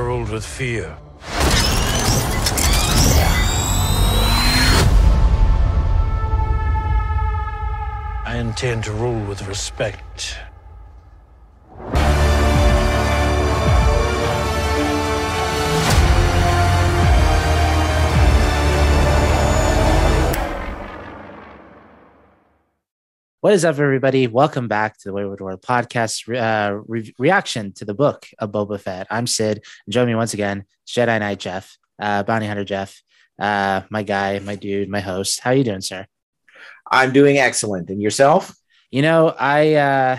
ruled with fear? I intend to rule with respect. What is up, everybody? Welcome back to the Wayward World podcast uh, re- reaction to the book of Boba Fett. I'm Sid. And join me once again, Jedi Knight Jeff, uh, Bounty Hunter Jeff, uh, my guy, my dude, my host. How you doing, sir? I'm doing excellent. And yourself? You know, I uh,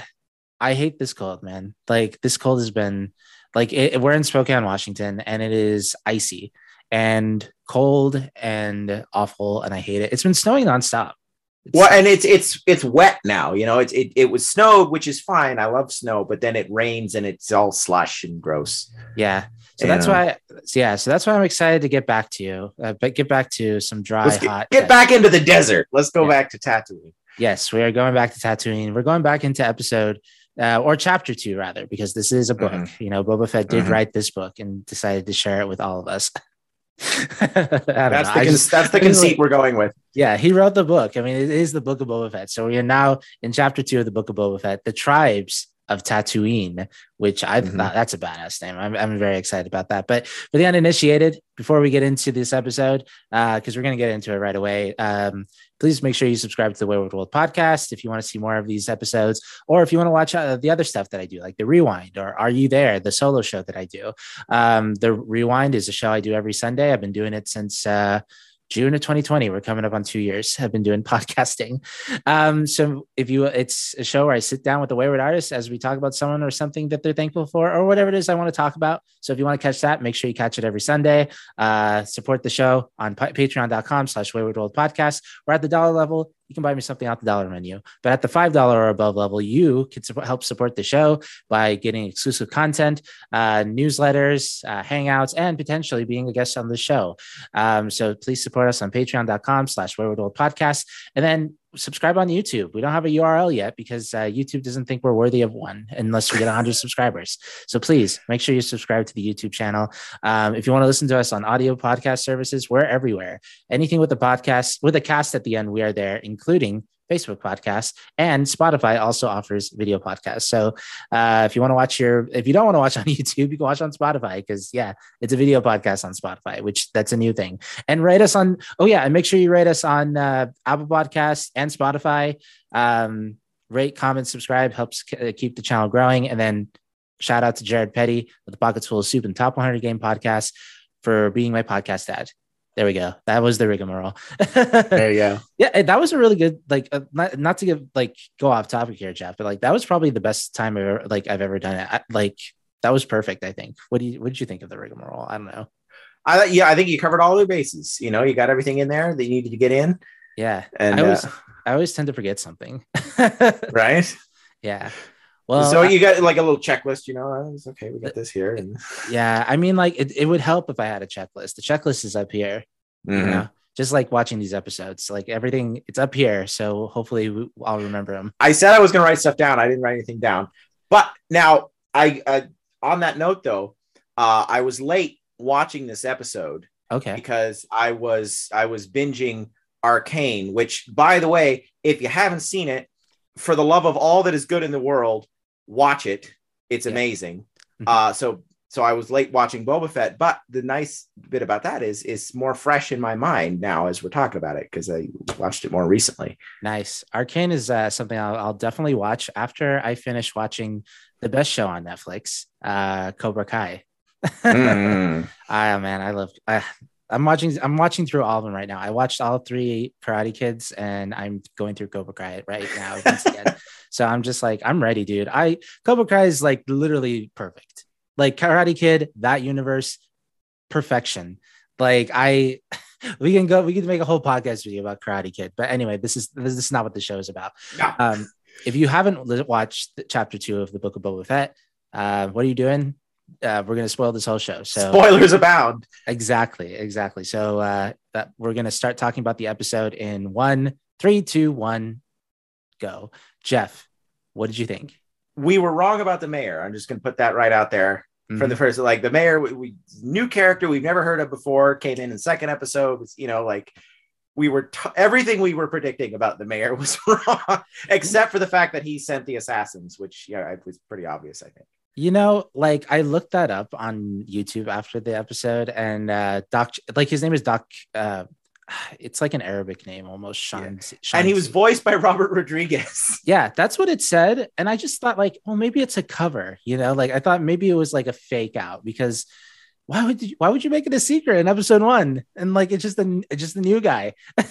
I hate this cold, man. Like this cold has been like it, we're in Spokane, Washington, and it is icy and cold and awful, and I hate it. It's been snowing nonstop. It's- Well, and it's it's it's wet now. You know, it's it, it was snowed, which is fine. I love snow, but then it rains and it's all slush and gross. Yeah. So that's why, yeah. So that's why I'm excited to get back to you, uh, but get back to some dry, get, hot. get back into the desert. Let's go Yeah. back to Tatooine. Yes, we are going back to Tatooine. We're going back into episode uh, or chapter two, rather, because this is a book. Mhm. You know, Boba Fett did Mhm. write this book and decided to share it with all of us. That's the just- that's the I conceit like- we're going with. yeah, he wrote the book. I mean, it is the book of Boba Fett. So we are now in chapter two of the book of Boba Fett, the tribes of Tatooine, which I Mhm. thought that's a badass name. I'm, I'm very excited about that. But for the uninitiated, before we get into this episode, because we're going to get into it right away, um, please make sure you subscribe to the Wayward World podcast if you want to see more of these episodes, or if you want to watch uh, the other stuff that I do, like the Rewind or Are You There, the solo show that I do. Um, the Rewind is a show I do every Sunday. I've been doing it since. Uh, June of 2020. We're coming up on two years. I've been doing podcasting. Um, so if you, it's a show where I sit down with the wayward artist as we talk about someone or something that they're thankful for, or whatever it is I want to talk about. So if you want to catch that, make sure you catch it every Sunday. Uh, support the show on pa- patreon.com slash wayward world podcast. We're at the dollar level. You can buy me something out the dollar menu, but at the $5 or above level, you can help support the show by getting exclusive content, uh, newsletters, uh, hangouts, and potentially being a guest on the show. Um, so please support us on patreon.com slash wayward podcast. And then subscribe on YouTube. We don't have a URL yet because uh, YouTube doesn't think we're worthy of one unless we get 100 subscribers. So please make sure you subscribe to the YouTube channel. Um, if you want to listen to us on audio podcast services, we're everywhere. Anything with the podcast, with a cast at the end, we are there, including Facebook podcasts and Spotify also offers video podcasts. So uh, if you want to watch your, if you don't want to watch on YouTube, you can watch on Spotify because yeah, it's a video podcast on Spotify, which that's a new thing. And rate us on, oh yeah, and make sure you rate us on uh, Apple Podcasts and Spotify. Um, rate, comment, subscribe helps k- uh, keep the channel growing. And then shout out to Jared Petty with the Pockets Full of Soup and Top 100 Game Podcast for being my podcast dad. There we go. That was the rigmarole. There you go. Yeah, that was a really good like uh, not, not to give like go off topic here, Jeff, but like that was probably the best time I've ever like I've ever done it. I, like that was perfect. I think. What do you what did you think of the rigmarole? I don't know. I yeah, I think you covered all the bases. You know, you got everything in there that you needed to get in, Yeah, and I always uh, I always tend to forget something. right. yeah. Well, so you got like a little checklist. You know, oh, it's okay. We got this here, and yeah. I mean, like it, it would help if I had a checklist. The checklist is up here. You Mhm. know, just like watching these episodes, like everything, it's up here. So hopefully we, I'll remember them. I said I was going to write stuff down. I didn't write anything down. But now, I uh, on that note though, uh, I was late watching this episode Okay. because I was I was binging Arcane. Which, by the way, if you haven't seen it, for the love of all that is good in the world, watch it. It's Yeah. amazing. Mhm. Uh, so so I was late watching Boba Fett, but the nice bit about that is is more fresh in my mind now as we're talking about it because I watched it more recently. Nice. Arcane is uh, something I'll, I'll definitely watch after I finish watching the best show on Netflix, uh, Cobra Kai. Mm. Ah man, I love. I'm watching. I'm watching through all of them right now. I watched all three Karate Kids, and I'm going through Cobra Kai right now once again. so I'm just like, I'm ready, dude. I Cobra Kai is like literally perfect. Like Karate Kid, that universe, perfection. Like I, we can go. We can make a whole podcast video about Karate Kid. But anyway, this is this is not what the show is about. No. Um, if you haven't watched the chapter two of the Book of Boba Fett, uh, what are you doing? Uh, we're gonna spoil this whole show. So Spoilers abound. Exactly, exactly. So uh, that we're gonna start talking about the episode in one, three, two, one, go. Jeff, what did you think? We were wrong about the mayor. I'm just going to put that right out there. for the first like the mayor we, we new character we've never heard of before came in in second episode was you know like we were t- everything we were predicting about the mayor was wrong except for the fact that he sent the assassins which yeah it was pretty obvious i think You know, like I looked that up on YouTube after the episode, and uh, Doc, like his name is Doc. Uh, it's like an Arabic name almost. Sean, Sean and he was voiced by robert rodriguez yeah, that's what it said. And I just thought, like, well, maybe it's a cover, you know, like I thought maybe it was like a fake out because why would you, why would you make it a secret in episode one? And like it's just the just the new guy.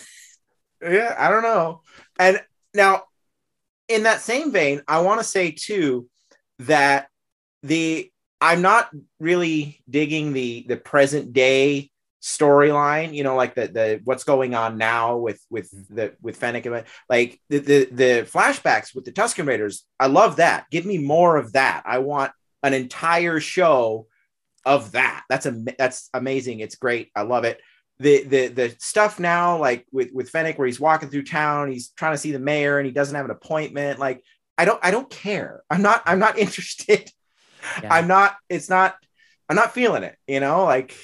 yeah i don't know and now in that same vein i want to say too that the i'm not really digging the the present day storyline you know like the the what's going on now with with mm-hmm. the with fennec and like the, the the flashbacks with the tusken raiders i love that. Give me more of that. I want an entire show of that. That's a that's amazing. It's great. I love it. The the the stuff now like with with Fennec where he's walking through town he's trying to see the mayor and he doesn't have an appointment. Like I don't I don't care. I'm not I'm not interested. Yeah. I'm not it's not I'm not feeling it you know like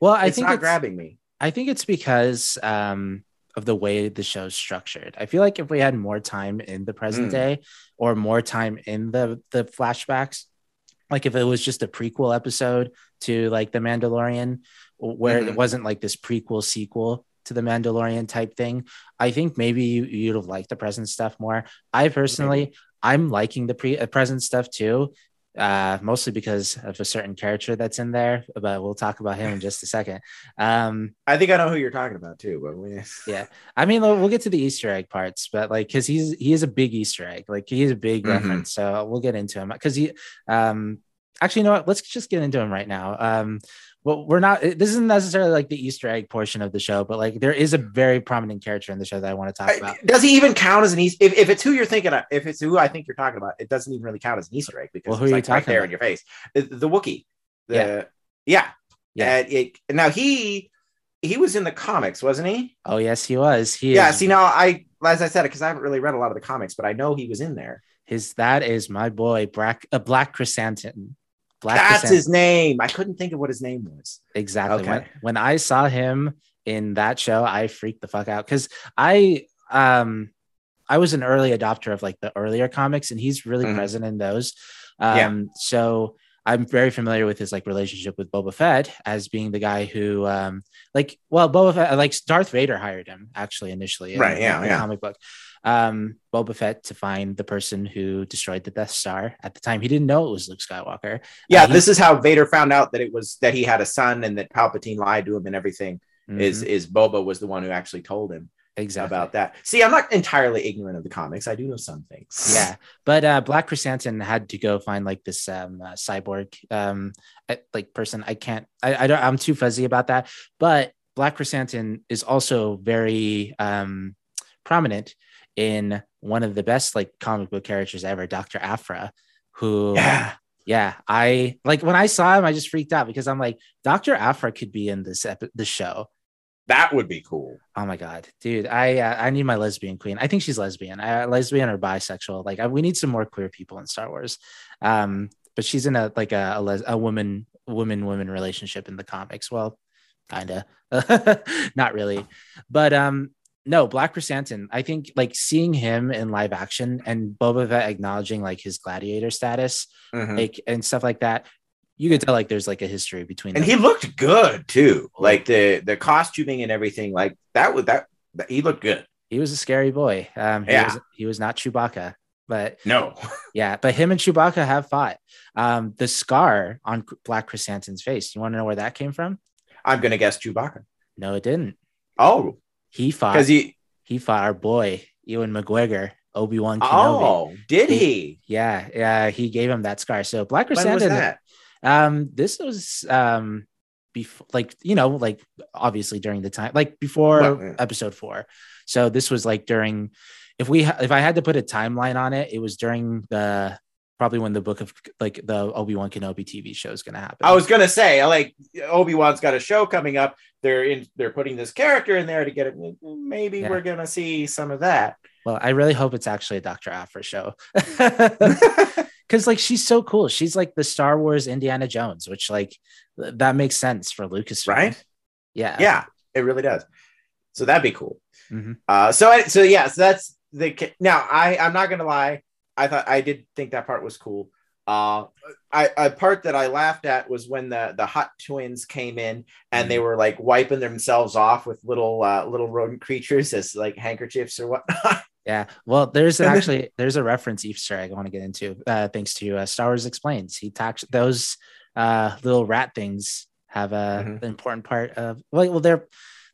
Well, I think it's think not it's, grabbing me I think it's because um, of the way the show's structured. I feel like if we had more time in the present Mm. day or more time in the the flashbacks, like if it was just a prequel episode to like the Mandalorian, where Mhm. it wasn't like this prequel sequel to the Mandalorian type thing, I think maybe you, you'd have liked the present stuff more. I personally, I'm liking the pre uh, present stuff too. Uh, mostly because of a certain character that's in there, but we'll talk about him in just a second. Um, I think I know who you're talking about too but we, yeah, I mean, we'll we'll get to the Easter egg parts, but like, because he's he is a big Easter egg, like he's a big Mhm. reference. So we'll get into him because he, um, actually, you know what? Let's just get into him right now. Um, well, we're not. This isn't necessarily like the Easter egg portion of the show, but like there is a very prominent character in the show that I want to talk about. Does he even count as an Easter if, if it's who you're thinking of if it's who I think you're talking about it doesn't even really count as an Easter egg because Well, who it's are you like right there about? in your face the, the Wookiee the, Yeah. yeah Yeah. It, now he he was in the comics wasn't he Oh yes, he was. He yeah is- see now i as i said because i haven't really read a lot of the comics but i know he was in there his that is my boy Black uh, Black Krrsantan. Black that's Krrsantan. his name i couldn't think of what his name was Exactly. When, Okay. when I saw him in that show, I freaked the fuck out because I um I was an early adopter of like the earlier comics, and he's really Mhm. present in those. Um, Yeah. so I'm very familiar with his like relationship with Boba Fett as being the guy who um like well Boba Fett like Darth Vader hired him actually initially in- Right, in yeah, the yeah. comic book um Boba Fett to find the person who destroyed the Death Star. At the time he didn't know it was Luke Skywalker. Yeah Uh, he- this is how vader found out that it was that he had a son and that palpatine lied to him and everything. Is Mhm, is boba was the one who actually told him exactly. about that. See i'm not entirely ignorant of the comics. I do know some things. Yeah but uh black krrsantan had to go find like this um uh, cyborg um uh, like person. I can't I, I don't i'm too fuzzy about that. But black krrsantan is also very um prominent in one of the best like comic book characters ever dr aphra who yeah yeah i like when i saw him i just freaked out because i'm like dr aphra could be in this epi- the show that would be cool Oh my god, dude! I uh, I need my lesbian queen. I think she's lesbian. I, lesbian or bisexual. Like I, we need some more queer people in Star Wars. Um, but she's in a like a a, les- a woman woman woman relationship in the comics. Well, kinda, not really. But um, no, Black Krrsantan. I think like seeing him in live action and Boba Fett acknowledging like his gladiator status, Mhm. like and stuff like that. You could tell like there's like a history between and them. he looked good too like the the costuming and everything like that would that, that he looked good he was a scary boy. Um, he Yeah. was he was not Chewbacca, but no Yeah, but him and Chewbacca have fought. Um, the scar on Black Krrsantan's face. You want to know where that came from? i'm gonna guess chewbacca No, it didn't. oh He fought. because He, he fought our boy Ewan McGregor, Obi Wan oh did he Yeah, yeah. He gave him that scar. So Black that Um, this was um, before, like you know, like obviously during the time, like before Well, yeah. episode four. So this was like during. If we, ha- if I had to put a timeline on it, it was during the probably when the book of like the Obi Wan Kenobi TV show is going to happen. i was gonna say like obi-wan's got a show coming up they're in they're putting this character in there to get it maybe Yeah. we're gonna see some of that Well, I really hope it's actually a Dr. Aphra show. because like she's so cool. She's like the Star Wars Indiana Jones, which like that makes sense for Lucas, Right? Yeah, Yeah, it really does. So that'd be cool. Mhm. Uh, so I, so yeah, so that's the now. I I'm not gonna lie. I thought I did think that part was cool. Uh, I a part that I laughed at was when the the hot twins came in and they were like wiping themselves off with little uh, little rodent creatures as like handkerchiefs or whatnot. Yeah. Well, there's actually there's a reference Easter egg I want to get into. Uh, thanks to uh, Star Wars Explains. He talks those uh, little rat things have a Mhm. important part of well, well they're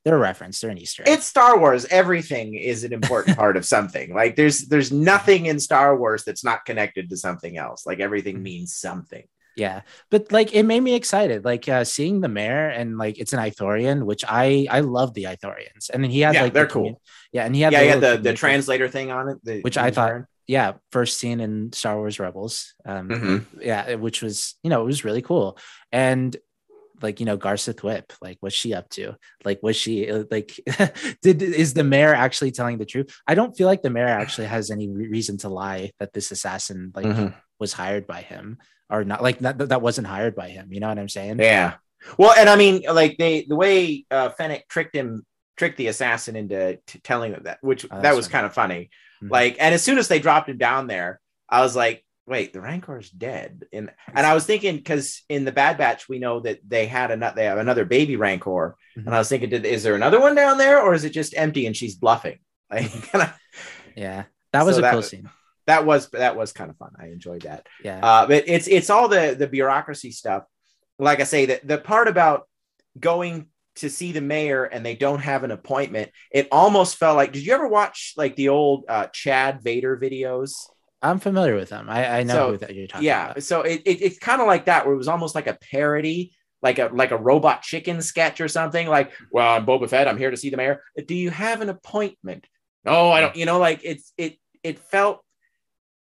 they're a reference. They're an Easter egg. it's Star Wars. Everything is an important part of something. Like there's there's nothing in Star Wars that's not connected to something else. Like everything Mhm. means something. yeah, but like it made me excited. Like uh, seeing the mayor and like it's an Ithorian, which I I love the Ithorians, and then he had Yeah, like they're the cool. Yeah, and he had yeah, the yeah, the the translator thing on it, the- Which I thought- wearing. Yeah, first seen in Star Wars Rebels. Um, Mhm. yeah, which was you know it was really cool, and like you know Garsa Fwip, like what's she up to? Like was she uh, like did is the mayor actually telling the truth? I don't feel like the mayor actually has any re- reason to lie that this assassin like Mhm. was hired by him or not like not, that wasn't hired by him. You know what I'm saying? Yeah. Well, and I mean, like they the way uh, Fennec tricked him, tricked the assassin into t- telling them that, which Oh, that was funny. kind of funny. Mhm. Like, and as soon as they dropped him down there, I was like, wait, the Rancor's dead. And and I was thinking because in the Bad Batch we know that they had another they have another baby Rancor, Mhm. and I was thinking, did, is there another one down there, or is it just empty and she's bluffing? Like, kinda- Yeah, that was So a that cool scene. that was that was kind of fun. I enjoyed that. Yeah, Uh, but it's it's all the the bureaucracy stuff. Like I say, that the part about going to see the mayor and they don't have an appointment, it almost felt like. Did you ever watch like the old uh, Chad Vader videos? I'm familiar with them. I, I know So, who that you're talking yeah, about. so it, it it's kind of like that, where it was almost like a parody, like a like a robot chicken sketch or something. Like, well, I'm Boba Fett. I'm here to see the mayor. Do you have an appointment? No, I don't. You know, like it's it it felt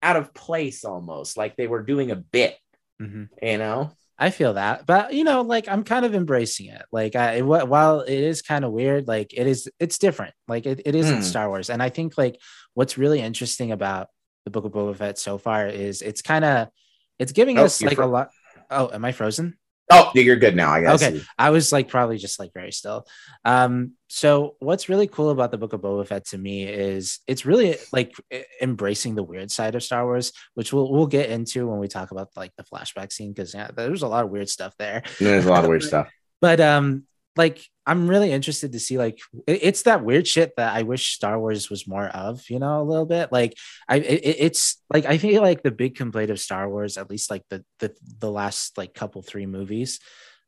out of place almost, like they were doing a bit. Mhm. You know. I feel that, but you know, like I'm kind of embracing it. Like, I wh- while it is kind of weird, like it is, it's different. Like it, it isn't Hmm. Star Wars, and I think like what's really interesting about the Book of Boba Fett so far is it's kind of it's giving Oh, us like fro- a lot. Oh, am I frozen? Oh, you're good now. I guess. Okay. I was like probably just like very still. Um, so what's really cool about the Book of Boba Fett to me is it's really like embracing the weird side of Star Wars, which we'll we'll get into when we talk about like the flashback scene because yeah, there's a lot of weird stuff there. There's a lot of weird stuff. But um, like I'm really interested to see like it's that weird shit that I wish Star Wars was more of, you know, a little bit. Like I, it, it- it's like I feel like the big complaint of Star Wars, at least like the the the last like couple three movies,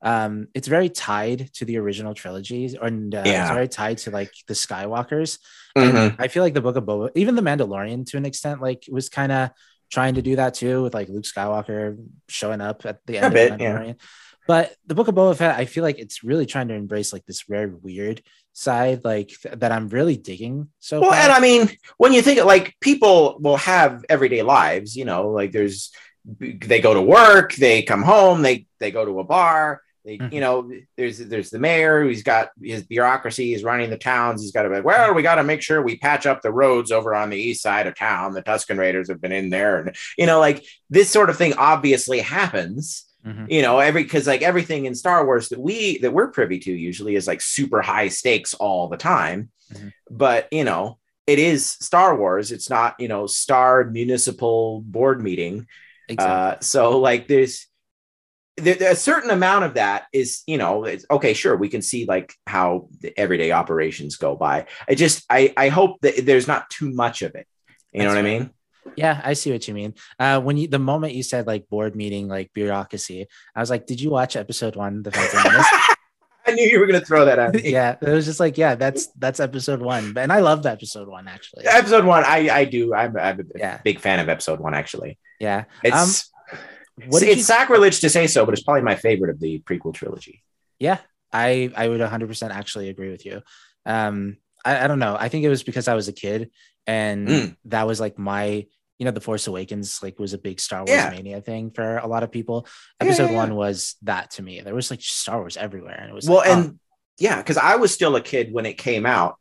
um, it's very tied to the original trilogies, and uh, it's Yeah. very tied to like the Skywalkers. Mhm. And I feel like the Book of Boba, even the Mandalorian, to an extent, like was kind of trying to do that too, with like Luke Skywalker showing up at the end bit, of the yeah. But the Book of Boba Fett, I feel like it's really trying to embrace like this rare weird side, like th- that I'm really digging. So Well, far. and I mean, when you think of like people will have everyday lives, you know, like there's they go to work, they come home, they they go to a bar, they Mhm. you know, there's there's the mayor who's got his bureaucracy, he's running the towns, he's got to be like, well, we got to make sure we patch up the roads over on the east side of town. The Tusken Raiders have been in there, and you know, like this sort of thing obviously happens Mhm. you know every because like everything in star wars that we that we're privy to usually is like super high stakes all the time. Mhm. but you know it is star wars. It's not you know star municipal board meeting. Exactly. uh so like there's there, there- a certain amount of that is you know it's okay sure we can see like how the everyday operations go by. I just i i hope that there's not too much of it. You know That's what i mean yeah, I see what you mean. Uh, when you the moment you said like board meeting, like bureaucracy, I was like, did you watch episode one, The i knew you were going to throw that out yeah, it was just like, yeah, that's that's episode one, and I love episode one actually. episode one i i do i'm, I'm a Yeah. big fan of episode one actually Yeah. It's What it's, you- sacrilege to say so, but it's probably my favorite of the prequel trilogy. Yeah, I I would 100% actually agree with you. Um, I, I don't know. I think it was because I was a kid, and Mm. that was like my, you know, The Force Awakens like was a big Star Wars Yeah. mania thing for a lot of people. Episode yeah, yeah. one was that to me. There was like Star Wars everywhere, and it was Well, like, oh, and yeah, because I was still a kid when it came out,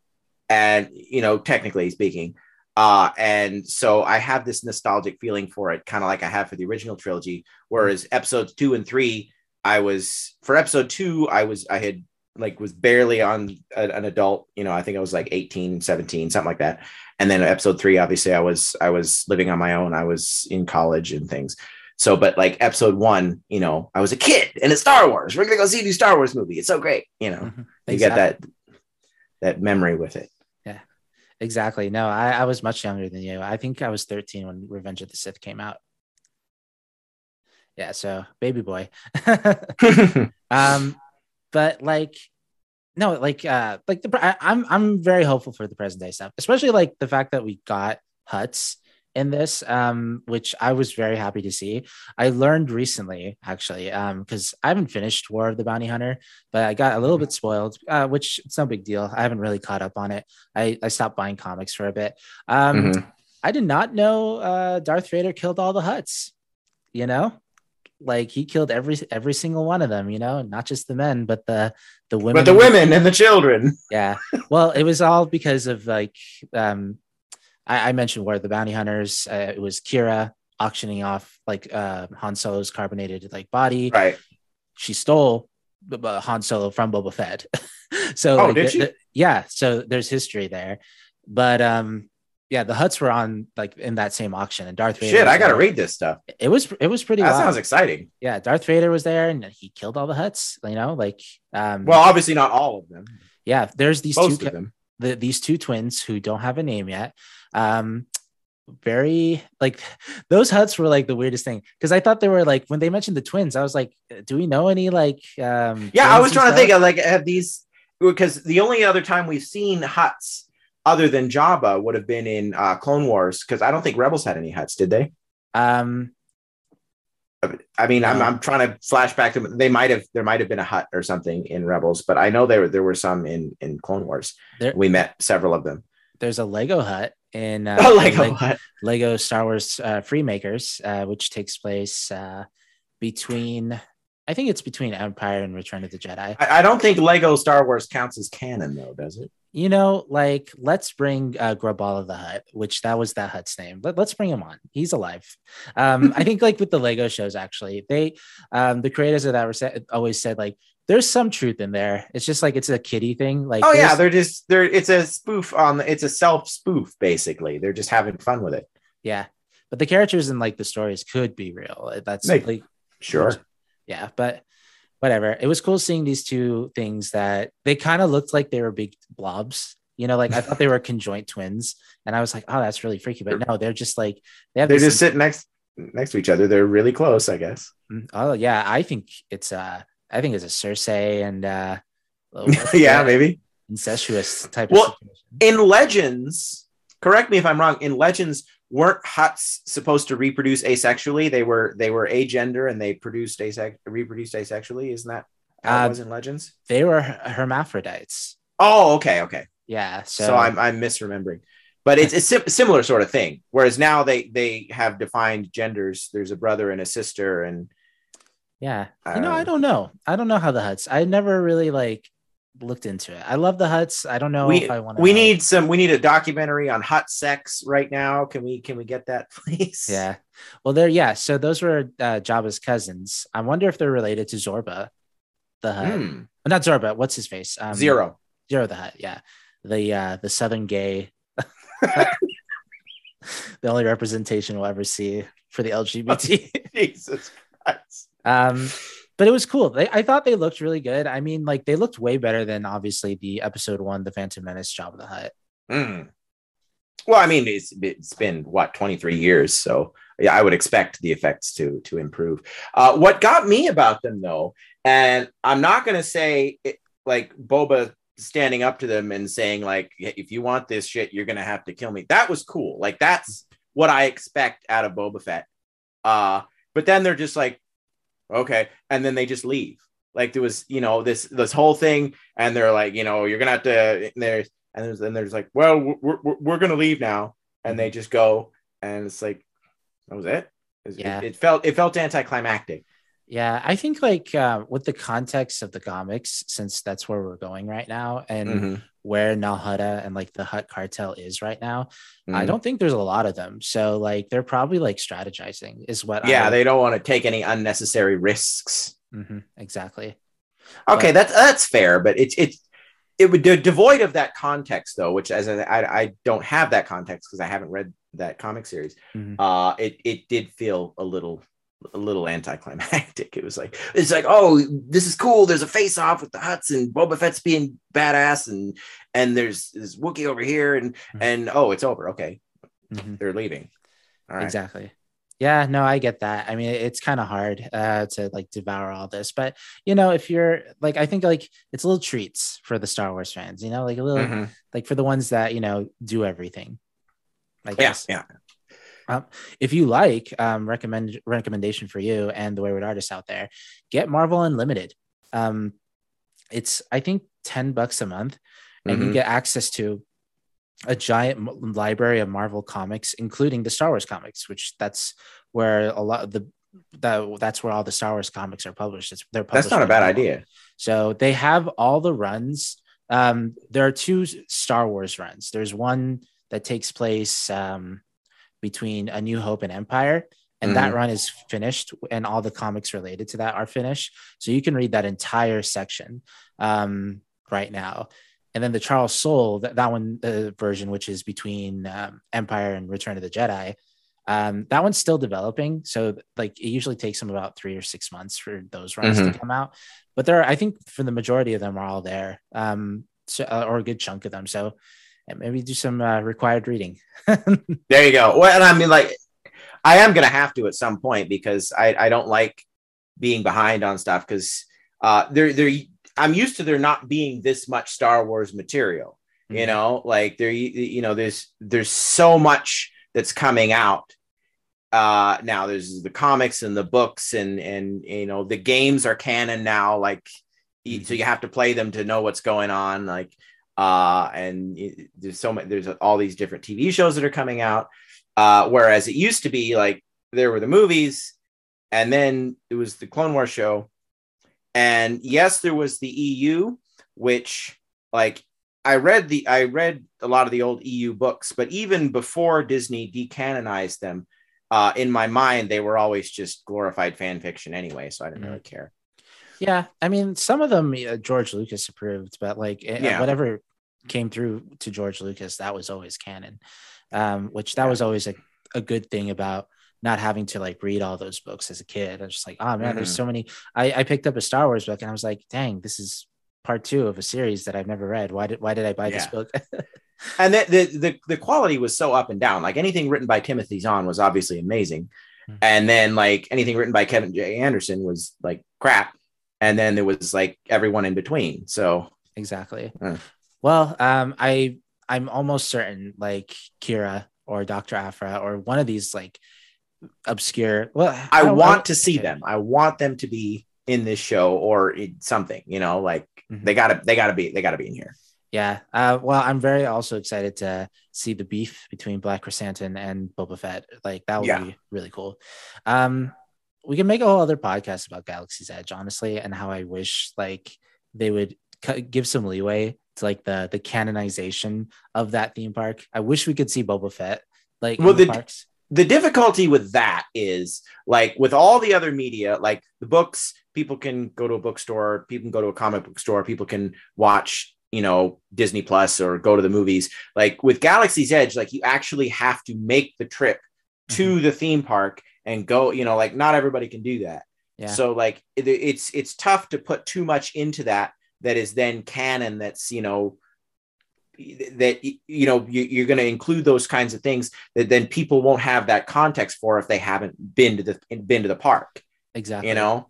and you know, technically speaking, Uh, and so I have this nostalgic feeling for it, kind of like I have for the original trilogy. Whereas episodes two and three, I was for episode two, I was I had like was barely on a, an adult, you know, I think I was like 18, 17, something like that. And then episode three, obviously I was I was living on my own. I was in college and things. So, but like episode one, you know, I was a kid and it's Star Wars. We're gonna go see a new Star Wars movie. It's so great, you know. Mhm. You get that that memory with it. Yeah exactly. No, I, I was much younger than you. I think I was 13 when Revenge of the Sith came out. Yeah, so baby boy. um, but like, no, like, uh, like the I, I'm I'm very hopeful for the present day stuff, especially like the fact that we got Hutts in this, um, which I was very happy to see. I learned recently, actually, um, because I haven't finished War of the Bounty Hunter, but I got a little bit spoiled, uh, which it's no big deal. I haven't really caught up on it. I I stopped buying comics for a bit. Um, Mhm. I did not know uh, Darth Vader killed all the Hutts. You know, like he killed every every single one of them. You know, not just the men, but the the women. But the women and the children. Yeah. Well, it was all because of like um, I, I mentioned of the Bounty Hunters. Uh, it was Qi'ra auctioning off like uh, Han Solo's carbonated like body. Right. She stole the- the Han Solo from Boba Fett. so Oh, like, did she? the- yeah. So there's history there, but um, yeah, the Hutts were on like in that same auction, and Darth Vader. Shit, I gotta there. read this stuff. It was it was pretty. That wild. sounds exciting. yeah, Darth Vader was there, and he killed all the Hutts. You know, like um, Well, obviously not all of them. yeah. There's these Most two of them. the, these two twins who don't have a name yet. Um, very like those hutts were like the weirdest thing because I thought they were like when they mentioned the twins, I was like, do we know any like um Yeah, I was trying to think of like have these because the only other time we've seen hutts other than Jabba would have been in uh, Clone Wars because I don't think Rebels had any hutts, did they? um I mean, I'm, I'm trying to flash back to they might have there might have been a hutt or something in Rebels, but I know there there were some in in Clone Wars. there We met several of them. there's a Lego hutt in uh, Oh, Lego Leg- hutt. Lego Star Wars uh, Freemakers, uh, which takes place uh, between I think it's between Empire and Return of the Jedi. I, I don't think Lego Star Wars counts as canon though, does it? You know, like let's bring uh, Graballa the Hutt, which that was that Hutt's name. Let, let's bring him on. He's alive. Um, I think like with the Lego shows, actually, they um, the creators of that were always said like there's some truth in there. It's just like it's a kiddie thing. Like Oh yeah, they're just they're it's a spoof on it's a self spoof basically. They're just having fun with it. yeah. But the characters and like the stories could be real. That's Like- like Sure. yeah but whatever it was cool seeing these two things that they kind of looked like they were big blobs you know like i thought they were conjoint twins and i was like oh that's really freaky but no they're just like they have They're just sitting next next to each other. They're really close, I guess. oh yeah i think it's uh i think it's a cersei and uh yeah, maybe. incestuous type Well, in legends correct me if i'm wrong in legends weren't hutts supposed to reproduce asexually? They were they were agender and they produced asex reproduced asexually. Isn't that how Uh, it was in legends? they were hermaphrodites. Oh okay okay. Yeah so, so, i'm i'm misremembering. But it's a sim- similar sort of thing. Whereas now they they have defined genders. There's a brother and a sister and yeah. You know i Um, don't know. I don't know how the hutts i never really like looked into it i love the hutts i don't know we if i want to we need some we need a documentary on hutt sex right now can we can we get that please Yeah. Well, there, yeah. So those were uh, Jabba's cousins. I wonder if they're related to Zorba, the Hutt. Hmm. Not Zorba. What's his face? Um, zero Ziro the Hutt. Yeah. The uh, the Southern gay. the only representation we'll ever see for the LGBT. jesus Christ. um, but it was cool. They, I thought they looked really good. I mean, like they looked way better than obviously the episode one, the Phantom Menace Jabba the Hutt. Mm. Well, I mean, it's, it's been what 23 years, so yeah, I would expect the effects to to improve. Uh, what got me about them, though, and I'm not going to say it, like Boba standing up to them and saying like, "If you want this shit, you're going to have to kill me." That was cool. Like that's what I expect out of Boba Fett. Uh, but then they're just like, okay, and then they just leave. Like there was, you know, this this whole thing, and they're like, you know, you're gonna have to. and There's and there's, then there's like, well, we're, we're, we're gonna leave now, and they mm-hmm. just go, and it's like, that was it. It- Yeah. it, it felt it felt anticlimactic. Yeah, I think like uh, with the context of the comics, since that's where we're going right now, and Mhm. where Nal and like the Hutt cartel is right now, I Mhm. don't think there's a lot of them. So like they're probably like strategizing, is what. Yeah, I, they don't want to take any unnecessary risks. Mhm, exactly. Okay, But- that's that's fair, but it's it's it would de- devoid of that context though, which as I I, I don't have that context because I haven't read that comic series. Mhm. Uh, it it did feel a little a little anticlimactic. It was like it's like oh this is cool. There's a face off with the Hutts and Boba Fett's being badass and and there's this Wookiee over here and Mhm. and oh it's over. Okay, Mhm. they're leaving. All right. Exactly. Yeah, no, I get that. I mean, it's kind of hard uh, to like devour all this, but you know, if you're like, I think like it's little treats for the Star Wars fans, you know, like a little, Mhm. like for the ones that you know do everything. I Yeah, guess. yeah. If you like, um, recommend recommendation for you and the Wayward Artists out there, get Marvel Unlimited. Um, it's I think ten bucks a month, and you Mhm. get access to a giant library of Marvel comics, including the Star Wars comics, which that's where a lot of the that that's where all the Star Wars comics are published. It's, they're That's not a bad Marvel. idea. So they have all the runs. Um, there are two Star Wars runs. There's one that takes place um, between A New Hope and Empire, and that run is finished, and all the comics related to that are finished. So you can read that entire section um, right now. And then the Charles Soule, that, that one uh, version, which is between um, Empire and Return of the Jedi, um, that one's still developing. So like it usually takes them about three or six months for those runs to come out. But there, are, I think for the majority of them are all there, um, so, uh, or a good chunk of them. So and maybe do some uh, required reading. There you go. Well, and I mean, like, I am gonna have to at some point because I I don't like being behind on stuff because uh there there I'm used to there not being this much Star Wars material. You Mhm. know, like there you you know there's there's so much that's coming out. Uh now there's the comics and the books and and you know the games are canon now like y- so you have to play them to know what's going on like uh and there's so much there's all these different tv shows that are coming out. Uh whereas it used to be like there were the movies and then it was the clone wars show. And yes there was the eu which like i read the i read a lot of the old eu books but even before disney decanonized them uh in my mind they were always just glorified fan fiction anyway so i didn't Mhm. really care Yeah, I mean, some of them uh, George Lucas approved, but like uh, Yeah. whatever came through to George Lucas, that was always canon. Um, which that Yeah. was always a, a good thing about not having to like read all those books as a kid. I was just like, oh man, there's Mhm. so many. I, I picked up a Star Wars book and I was like, dang, this is part two of a series that I've never read. Why did why did I buy this book? and the, the the the quality was so up and down. Like anything written by Timothy Zahn was obviously amazing, Mhm. and then like anything written by Kevin J. Anderson was like crap, and then there was like everyone in between. So exactly. Mm. Well, um, I I'm almost certain like Qi'ra or Dr. Aphra or one of these like obscure. Well, I don't- want to see okay. them. I want them to be in this show or in something. You know, like Mhm. they gotta they gotta be they gotta be in here. Yeah. Uh, well, I'm very also excited to see the beef between Black Krrsantan and Boba Fett. Like that would Yeah. be really cool. Um, we can make a whole other podcast about Galaxy's Edge, honestly, and how I wish like they would cu- give some leeway to like the the canonization of that theme park. I wish we could see Boba Fett like Well, in the the- parks. the difficulty with that is like with all the other media, like the books, people can go to a bookstore, people can go to a comic book store, people can watch, you know, Disney Plus or go to the movies. Like with Galaxy's Edge, like you actually have to make the trip to mm-hmm. the theme park and go, you know, like not everybody can do that. Yeah. So like it, it's it's tough to put too much into that that is then canon that's, you know, that you know you, you're going to include those kinds of things that then people won't have that context for if they haven't been to the been to the park exactly. you know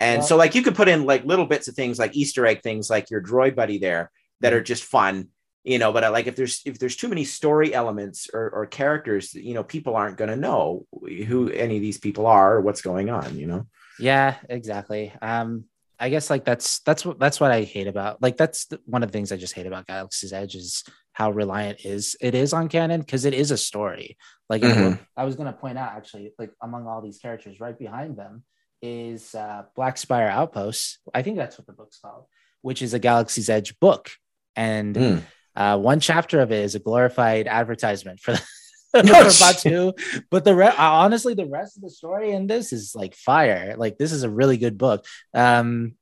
and Well- so like you could put in like little bits of things like easter egg things like your droid buddy there that are just fun you know but I like if there's if there's too many story elements or, or characters you know people aren't going to know who any of these people are or what's going on you know Yeah, exactly. Um, I guess like that's that's what that's what I hate about like that's the, one of the things I just hate about Galaxy's Edge is how reliant is it is on canon because it is a story. Like Mhm. I was gonna point out actually, like among all these characters, right behind them is uh, Black Spire Outpost. I think that's what the book's called, which is a Galaxy's Edge book. And Mm. Uh, one chapter of it is a glorified advertisement for, No for. Batuu. But the re- uh, honestly, the rest of the story in this is like fire. Like this is a really good book. Um,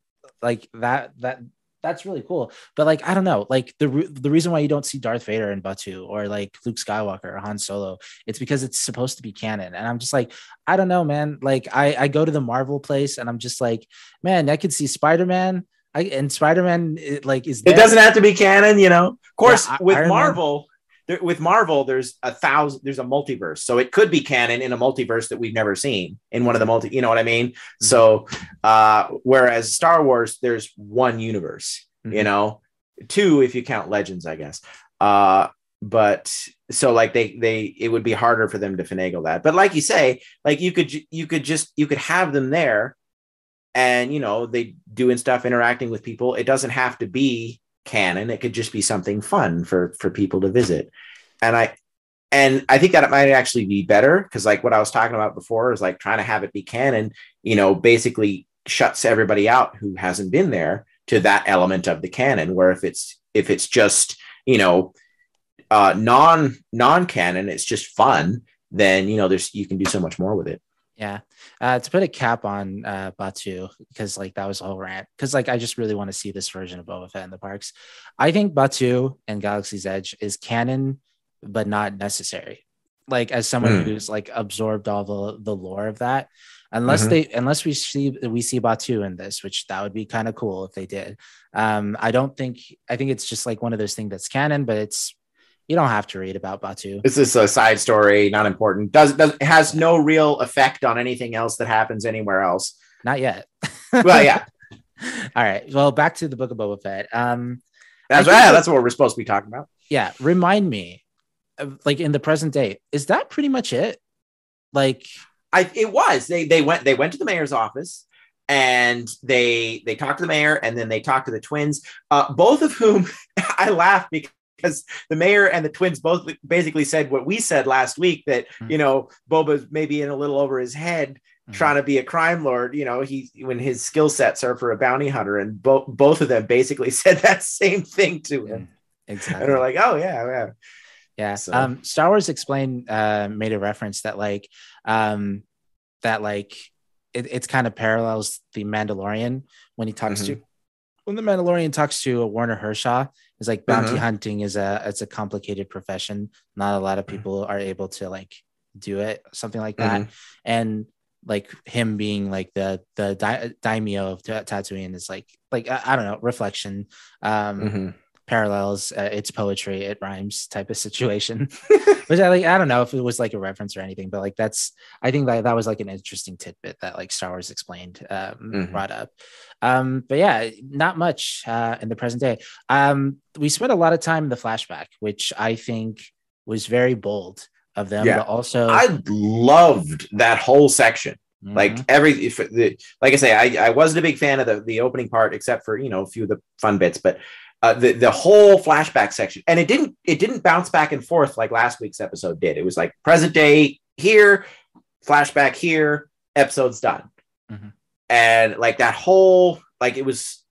like that that that's really cool. But like I don't know, like the re- the reason why you don't see Darth Vader in Batuu or like Luke Skywalker or Han Solo, it's because it's supposed to be canon. And I'm just like, I don't know, man. Like I I go to the Marvel place and I'm just like, man, I could see Spider Man. I and Spider Man like is It doesn't have to be canon, you know. Of course, Yeah, with Iron Marvel, there, with Marvel, there's a thousand. There's a multiverse, so it could be canon in a multiverse that we've never seen in one of the multi. You know what I mean? Mm-hmm. So, uh, whereas Star Wars, there's one universe. You Mhm. know, two if you count Legends, I guess. Uh, but so like they they it would be harder for them to finagle that. But like you say, like you could you could just you could have them there and you know they doing stuff interacting with people it doesn't have to be canon. It could just be something fun for for people to visit. And i and i think that it might actually be better because like what i was talking about before is like trying to have it be canon you know basically shuts everybody out who hasn't been there to that element of the canon where if it's if it's just you know uh non non canon it's just fun then you know there's you can do so much more with it Yeah. Uh, to put a cap on uh, Batuu, because like that was a whole rant, because like I just really want to see this version of Boba Fett in the parks. I think Batuu and Galaxy's Edge is canon, but not necessary. Like as someone Mm. who's like absorbed all the the lore of that, unless Mhm. they unless we see we see Batuu in this, which that would be kind of cool if they did. Um, I don't think I think it's just like one of those things that's canon, but it's you don't have to read about Batuu. This is a side story, not important. Does does has no real effect on anything else that happens anywhere else. Not yet. Well, yeah, All right. Well, back to the Book of Boba Fett. Um, that's I think yeah, that- that's what we're supposed to be talking about. yeah. Remind me, like in the present day, is that pretty much it? Like, I it was they they went they went to the mayor's office and they they talked to the mayor and then they talked to the twins, uh, both of whom I laughed because the mayor and the twins both basically said what we said last week that Mhm. you know Boba's maybe in a little over his head Mhm. trying to be a crime lord you know he when his skill sets are for a bounty hunter and both both of them basically said that same thing to him exactly. and we're like oh yeah yeah Yeah. So- Um, Star Wars Explained uh, made a reference that like um, that like it, it's kind of parallels the Mandalorian when he talks Mm-hmm. to when the Mandalorian talks to a Werner Herzog. Is like bounty Mhm. hunting is a it's a complicated profession. Not a lot Mm-hmm. of people are able to like do it, something like that. And like him being like the the daimyo of Ta- Tatooine is like like I, I don't know reflection. Um, Mhm. Parallels uh, it's poetry it rhymes type of situation which i like i don't know if it was like a reference or anything but like that's i think that that was like an interesting tidbit that like star wars explained um Mhm. brought up um but yeah not much uh in the present day um we spent a lot of time in the flashback which i think was very bold of them Yeah. but also i loved that whole section like Mhm. every if the like i say i i wasn't a big fan of the the opening part except for you know a few of the fun bits but uh, the the whole flashback section. And it didn't it didn't bounce back and forth like last week's episode did. It was like present day here flashback here episode's done. Mhm. and like that whole like it was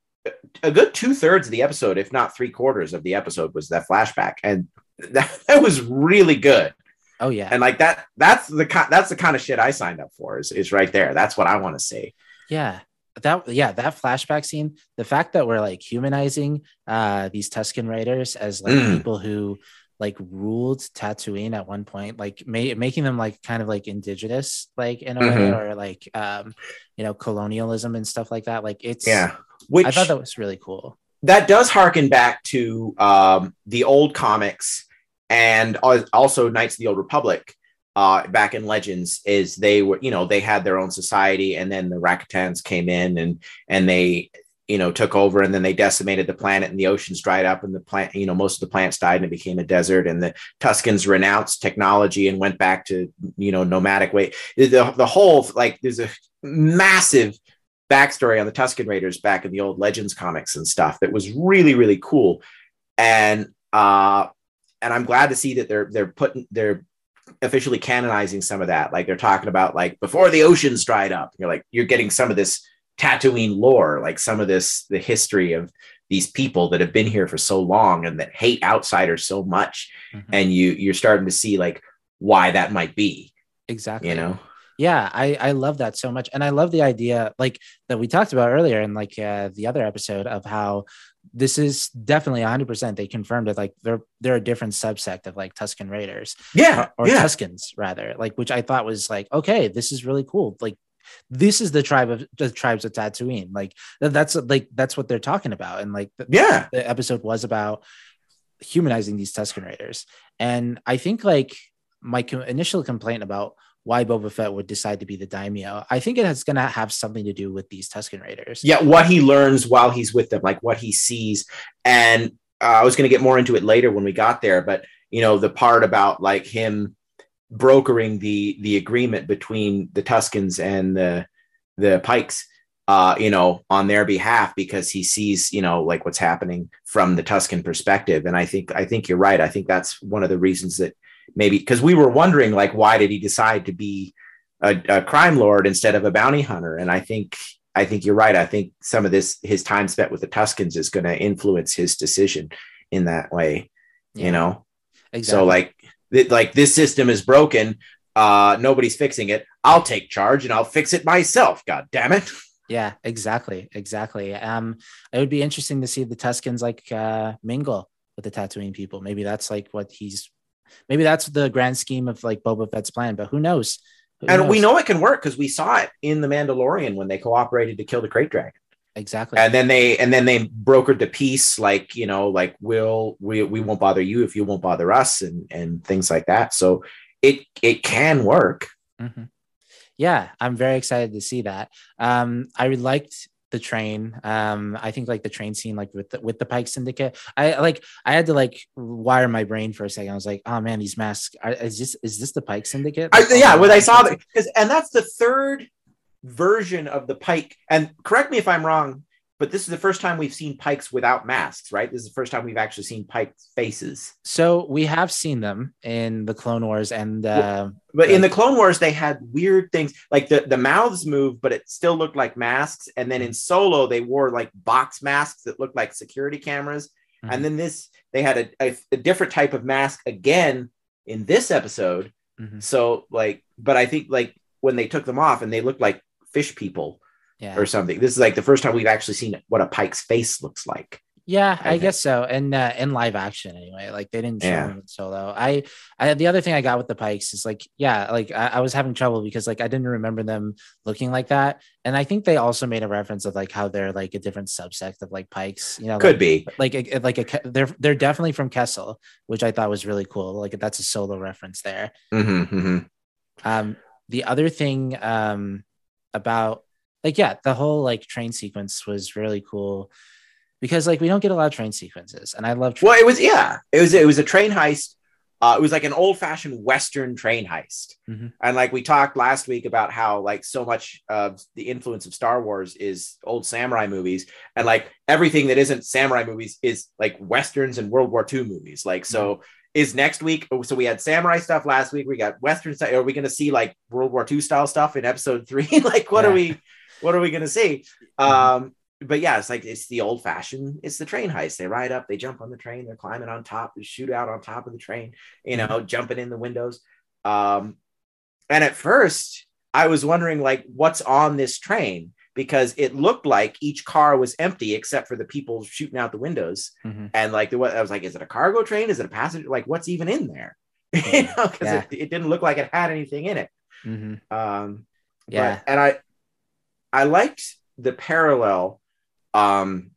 a good two-thirds of the episode if not three quarters of the episode was that flashback. And that, that was really good. Oh yeah. And like that that's the that's the kind of shit i signed up for is, is right there. That's what i want to see. Yeah. That yeah, that flashback scene, the fact that we're like humanizing uh these Tusken Raiders as like Mm. people who like ruled Tatooine at one point, like ma- making them like kind of like indigenous, like in a way, Mhm. or like um, you know, colonialism and stuff like that. Like it's yeah which I thought that was really cool. that does harken back to um, the old comics and also Knights of the Old Republic. Uh, back in Legends, is they were you know they had their own society, and then the Rakatans came in and and they you know took over, and then they decimated the planet, and the oceans dried up, and the plant you know most of the plants died, and it became a desert, and the Tuskens renounced technology and went back to you know nomadic way. The the whole like there's a massive backstory on the Tusken Raiders back in the old Legends comics and stuff that was really really cool, and uh, and I'm glad to see that they're they're putting they're officially canonizing some of that. Like they're talking about like before the oceans dried up. You're like you're getting some of this Tatooine lore, like some of this the history of these people that have been here for so long and that hate outsiders so much, Mhm. and you you're starting to see like why that might be. exactly You know, yeah i i love that so much and i love the idea like that we talked about earlier in like uh, the other episode of how this is definitely 100% they confirmed it like they're they're a different subsect of like tusken raiders yeah, or, or yeah, tuskens rather like which i thought was like okay this is really cool like this is the tribe of the tribes of Tatooine. Like that's like that's what they're talking about, and like the, yeah. the episode was about humanizing these Tusken Raiders. And I think like my co- initial complaint about why Boba Fett would decide to be the daimyo, I think it is going to have something to do with these Tusken Raiders. yeah what he learns while he's with them like what he sees. And uh, i was going to get more into it later when we got there but you know the part about like him brokering the the agreement between the tuskens and the the pikes uh you know on their behalf because he sees you know like what's happening from the tusken perspective. And i think i think you're right. I think that's one of the reasons that maybe because we were wondering like why did he decide to be a, a crime lord instead of a bounty hunter and i think I think you're right. I think some of this, his time spent with the Tuskens, is going to influence his decision in that way. Yeah, You know, exactly. so like, th- like this system is broken. Uh, nobody's fixing it. I'll take charge and I'll fix it myself. God damn it! yeah, exactly, exactly. Um, it would be interesting to see the Tuskens like uh, mingle with the Tatooine people. Maybe that's like what he's. Maybe that's the grand scheme of like Boba Fett's plan. But who knows? Who And we know it can work because we saw it in the Mandalorian when they cooperated to kill the Krayt Dragon. exactly. and then they and then they brokered the peace like you know like we'll we, we won't bother you if you won't bother us and and things like that so it it can work Mhm. Yeah, I'm very excited to see that. Um, I liked the train. Um, I think like the train scene, like with the, with the Pike Syndicate. I like I had to like wire my brain for a second. I was like, oh man, these masks. Are, is this is this the Pike Syndicate? I, Like, yeah when i saw are- that because and that's the third version of the pike and correct me if i'm wrong but this is the first time we've seen pikes without masks right this is the first time we've actually seen pike faces So we have seen them in the Clone Wars, and uh, But in the Clone Wars, they had weird things like the, the mouths moved, but it still looked like masks. And then in Solo, they wore like box masks that looked like security cameras. Mhm. And then this, they had a, a, a different type of mask again in this episode. Mhm. So, like, but I think like when they took them off and they looked like fish people yeah, or something, this is like the first time we've actually seen what a pike's face looks like. Yeah, I I, guess so. And uh, in live action, anyway, like they didn't show Yeah. him in solo. I, I, the other thing I got with the Pikes is like, yeah, like I, I was having trouble because like I didn't remember them looking like that, and I think they also made a reference of like how they're like a different subsect of like Pikes. You know, Could like, be. like a, like a they're they're definitely from Kessel, which I thought was really cool. Like that's a solo reference there. hmm hmm Um, the other thing um, about like yeah, the whole like train sequence was really cool because like we don't get a lot of train sequences, and I love. Train- Well, it was yeah, it was it was a train heist. Uh, it was like an old fashioned Western train heist, Mhm. and like we talked last week about how like so much of the influence of Star Wars is old samurai movies, and like everything that isn't samurai movies is like westerns and World War II movies. Like so. Is next week? So we had samurai stuff last week. We got Western stuff. Are we going to see like World War II style stuff in episode three? like, what are we? What are we going to see? Um, but yeah, it's like it's the old fashioned, it's the train heist. They ride up, they jump on the train, they're climbing on top, they shoot out on top of the train, you know, jumping in the windows. Um, and at first, I was wondering like what's on this train because it looked like each car was empty except for the people shooting out the windows. Mhm. And like the what I was like, is it a cargo train? Is it a passenger? Like, what's even in there? you know, because Yeah. it, it didn't look like it had anything in it. Mhm. Um, Yeah. but, and I, I liked the parallel, um,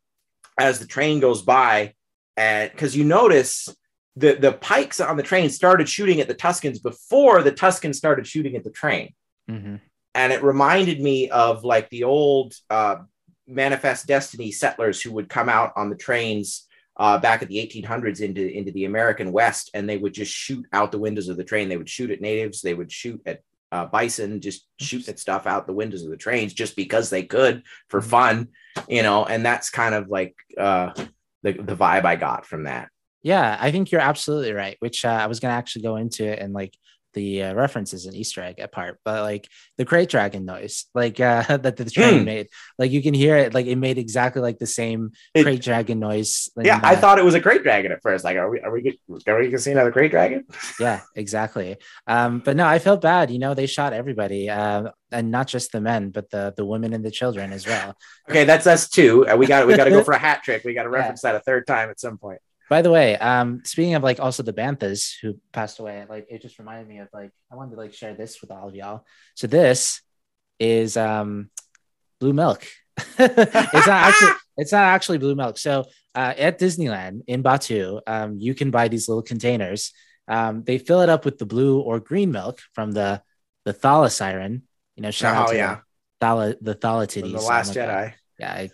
as the train goes by, and because you notice the the pikes on the train started shooting at the Tuskens before the Tuskens started shooting at the train, Mhm. and it reminded me of like the old uh, Manifest Destiny settlers who would come out on the trains. Uh, back at the 1800s into into the American West, and they would just shoot out the windows of the train. They would shoot at natives. They would shoot at uh, bison, just shoot at stuff out the windows of the trains just because they could for Mhm. fun, you know. And that's kind of like uh, the the vibe I got from that. Yeah, I think you're absolutely right. Which uh, I was gonna actually go into it and like the uh, reference is an Easter egg apart, but like the krayt dragon noise, like uh, that the train Hmm. made, like you can hear it, like it made exactly like the same It- krayt dragon noise. Yeah, I thought it was a krayt dragon at first. Like, are we are we get- are we gonna see another krayt dragon? yeah, exactly. Um, but no, I felt bad. You know, they shot everybody, uh, and not just the men, but the the women and the children as well. Okay, that's us too. Uh, We got we got to go for a hat trick. We got to Yeah. reference that a third time at some point. By the way, um, speaking of like also the Banthas who passed away, like it just reminded me of like I wanted to like share this with all of y'all. So this is um blue milk. it's not actually it's not actually blue milk. So uh, at Disneyland in Batuu, um, you can buy these little containers. Um, they fill it up with the blue or green milk from the the Thala-siren. You know, shout out Oh to yeah, the Thala the Thala titties. the Last Jedi. yeah I,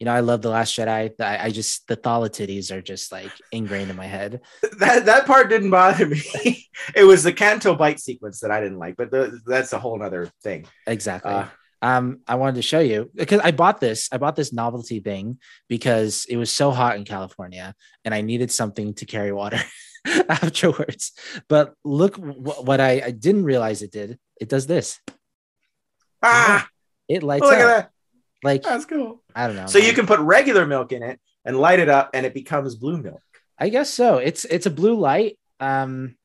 you know i love the last jedi. I, I just the thala titties are just like ingrained in my head. That that part didn't bother me. it was the Canto Bight sequence that I didn't like, but the, that's a whole other thing. exactly. Uh, um i wanted to show you because i bought this i bought this novelty thing because it was so hot in california and i needed something to carry water afterwards. But look wh- what I, I didn't realize it did. It does this. Ah, it lights look up. at that. Like That's cool. i don't know So you can put regular milk in it and light it up, and it becomes blue milk. I guess so. It's it's a blue light. Um,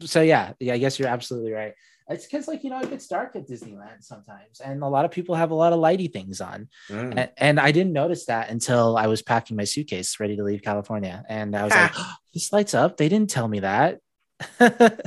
so yeah, yeah, I guess you're absolutely right. It's because like you know it gets dark at Disneyland sometimes, and a lot of people have a lot of lighty things on, Mm. and, and I didn't notice that until I was packing my suitcase ready to leave California, and I was like, "This lights up." They didn't tell me that. but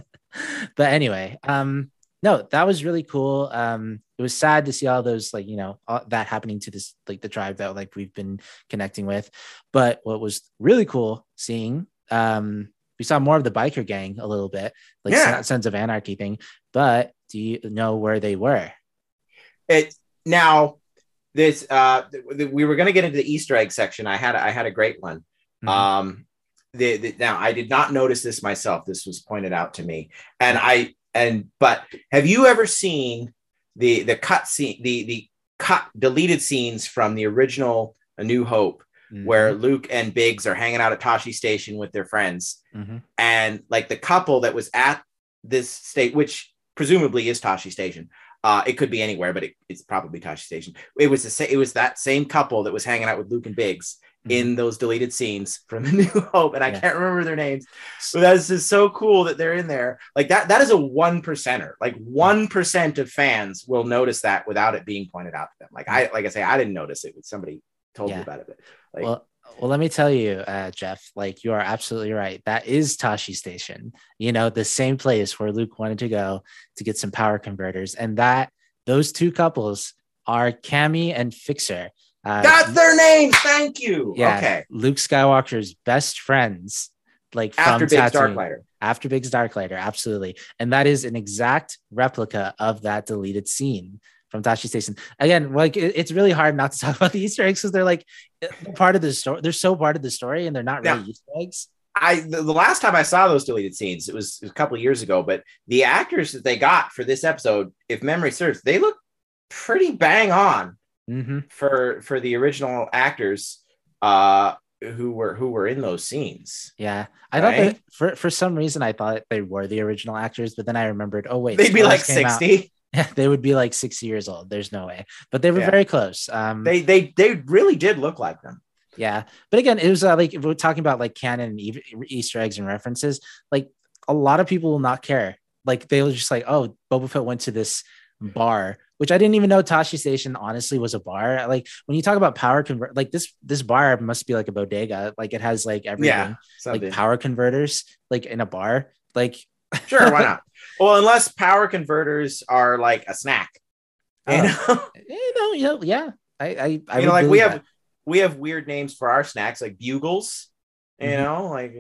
anyway, um, no, that was really cool. Um, it was sad to see all those like you know all that happening to this like the tribe that like we've been connecting with. But what was really cool seeing, um, we saw more of the biker gang a little bit, like Yeah. Sons of Anarchy thing. But do you know where they were? it now this uh we were going to get into the easter egg section i had i had a great one Mhm. um the, the now i did not notice this myself this was pointed out to me and i and but have you ever seen the the cut scene the the cut deleted scenes from the original a new hope Mhm. where luke and biggs are hanging out at tosche station with their friends Mhm. and like the couple that was at this state, which presumably is Tosche Station. Uh, it could be anywhere, but it, it's probably Tosche Station. It was the sa- it was that same couple that was hanging out with Luke and Biggs in those deleted scenes from The New Hope, and I Mm-hmm. Yeah. can't remember their names. But that's just so cool that they're in there. Like that. That is a one percenter. Like one percent of fans will notice that without it being pointed out to them. Like I like I say, I didn't notice it. But somebody told me about it. But, like, well, well, let me tell you, uh, Jeff. Like you are absolutely right. That is Tosche Station. You know, the same place where Luke wanted to go to get some power converters, and that those two couples are Camie and Fixer. Uh, that's their names. Thank you. yeah, Okay. Luke Skywalker's best friends, like from After Biggs Tatooine. Darklighter. after Biggs Darklighter, absolutely. And that is an exact replica of that deleted scene from Tosche Station. Again, like it- it's really hard not to talk about the Easter eggs because they're like they're part of the story. They're so part of the story, and they're not really Yeah. Easter eggs. I the, the last time I saw those deleted scenes, it was, it was a couple of years ago. But the actors that they got for this episode, if memory serves, they look pretty bang on hmm for for the original actors uh who were who were in those scenes. Yeah, I thought Right? that for for some reason I thought they were the original actors, but then I remembered, oh wait, They'd be like spoilers came out. sixty. Yeah, they would be like sixty years old. There's no way, but they were Yeah. very close. Um, They they they really did look like them. Yeah, but again, it was uh, like if we're talking about like canon and e- Easter eggs and references. Like a lot of people will not care. Like they were just like, "Oh, Boba Fett went to this bar," which I didn't even know Tosche Station honestly was a bar. Like when you talk about power convert, like this this bar must be like a bodega. Like it has like everything, Yeah, something. like power converters, like in a bar. Like sure, why not? Well, unless power converters are like a snack. You Oh. know, you know, yeah. I I, I you know, like we believe have we have weird names for our snacks, like bugles. You Mhm. know, like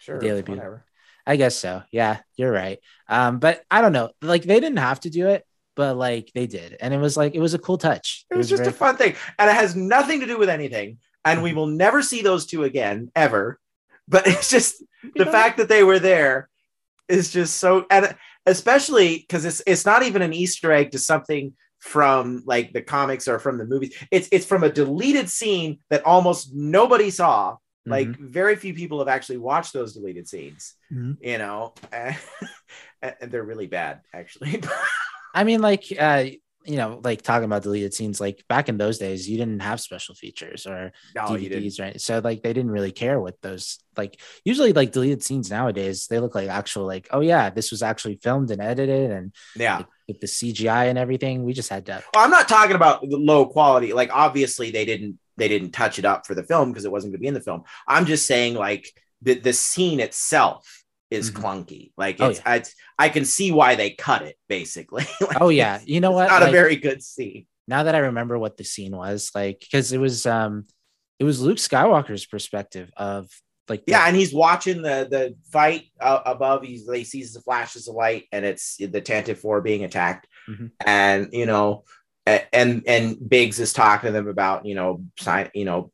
sure, Daily Bugle. whatever. I guess so. Yeah, you're right. Um, but I don't know. Like they didn't have to do it, but like they did, and it was like it was a cool touch. It was just a fun thing, and it has nothing to do with anything. And we will never see those two again ever. But it's just the know? fact that they were there is just so, and especially because it's it's not even an Easter egg to something from like the comics or from the movies. It's it's from a deleted scene that almost nobody saw. Like Mhm. very few people have actually watched those deleted scenes Mhm. you know and, and and they're really bad actually. I mean, like, uh, you know, like talking about deleted scenes, like back in those days, you didn't have special features or no. DVDs, right? So like they didn't really care what those like usually like deleted scenes nowadays, they look like actual like, oh yeah, this was actually filmed and edited and Yeah. like, with the CGI and everything. We just had to Well, I'm not talking about the low quality. Like obviously they didn't they didn't touch it up for the film because it wasn't going to be in the film. I'm just saying like the the scene itself is Mhm. clunky. Like Oh, it's, it's I can see why they cut it basically. Like, Oh yeah. You know what? Not a very good scene. now that I remember what the scene was, like because it was um it was Luke Skywalker's perspective of like the- Yeah, and he's watching the the fight uh, above. He's he sees the flashes of light, and it's the Tantive Four being attacked. Mhm. And you know, and and Biggs is talking to them about you know, sign you know,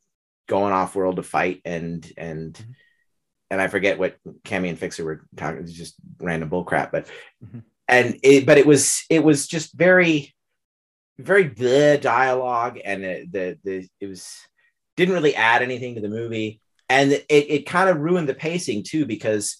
going off world to fight, and and Mhm. And I forget what Camie and Fixer were talking. It was just random bull crap, but Mhm. and it but it was it was just very very the dialogue and it, the the it was didn't really add anything to the movie and it, it kind of ruined the pacing too because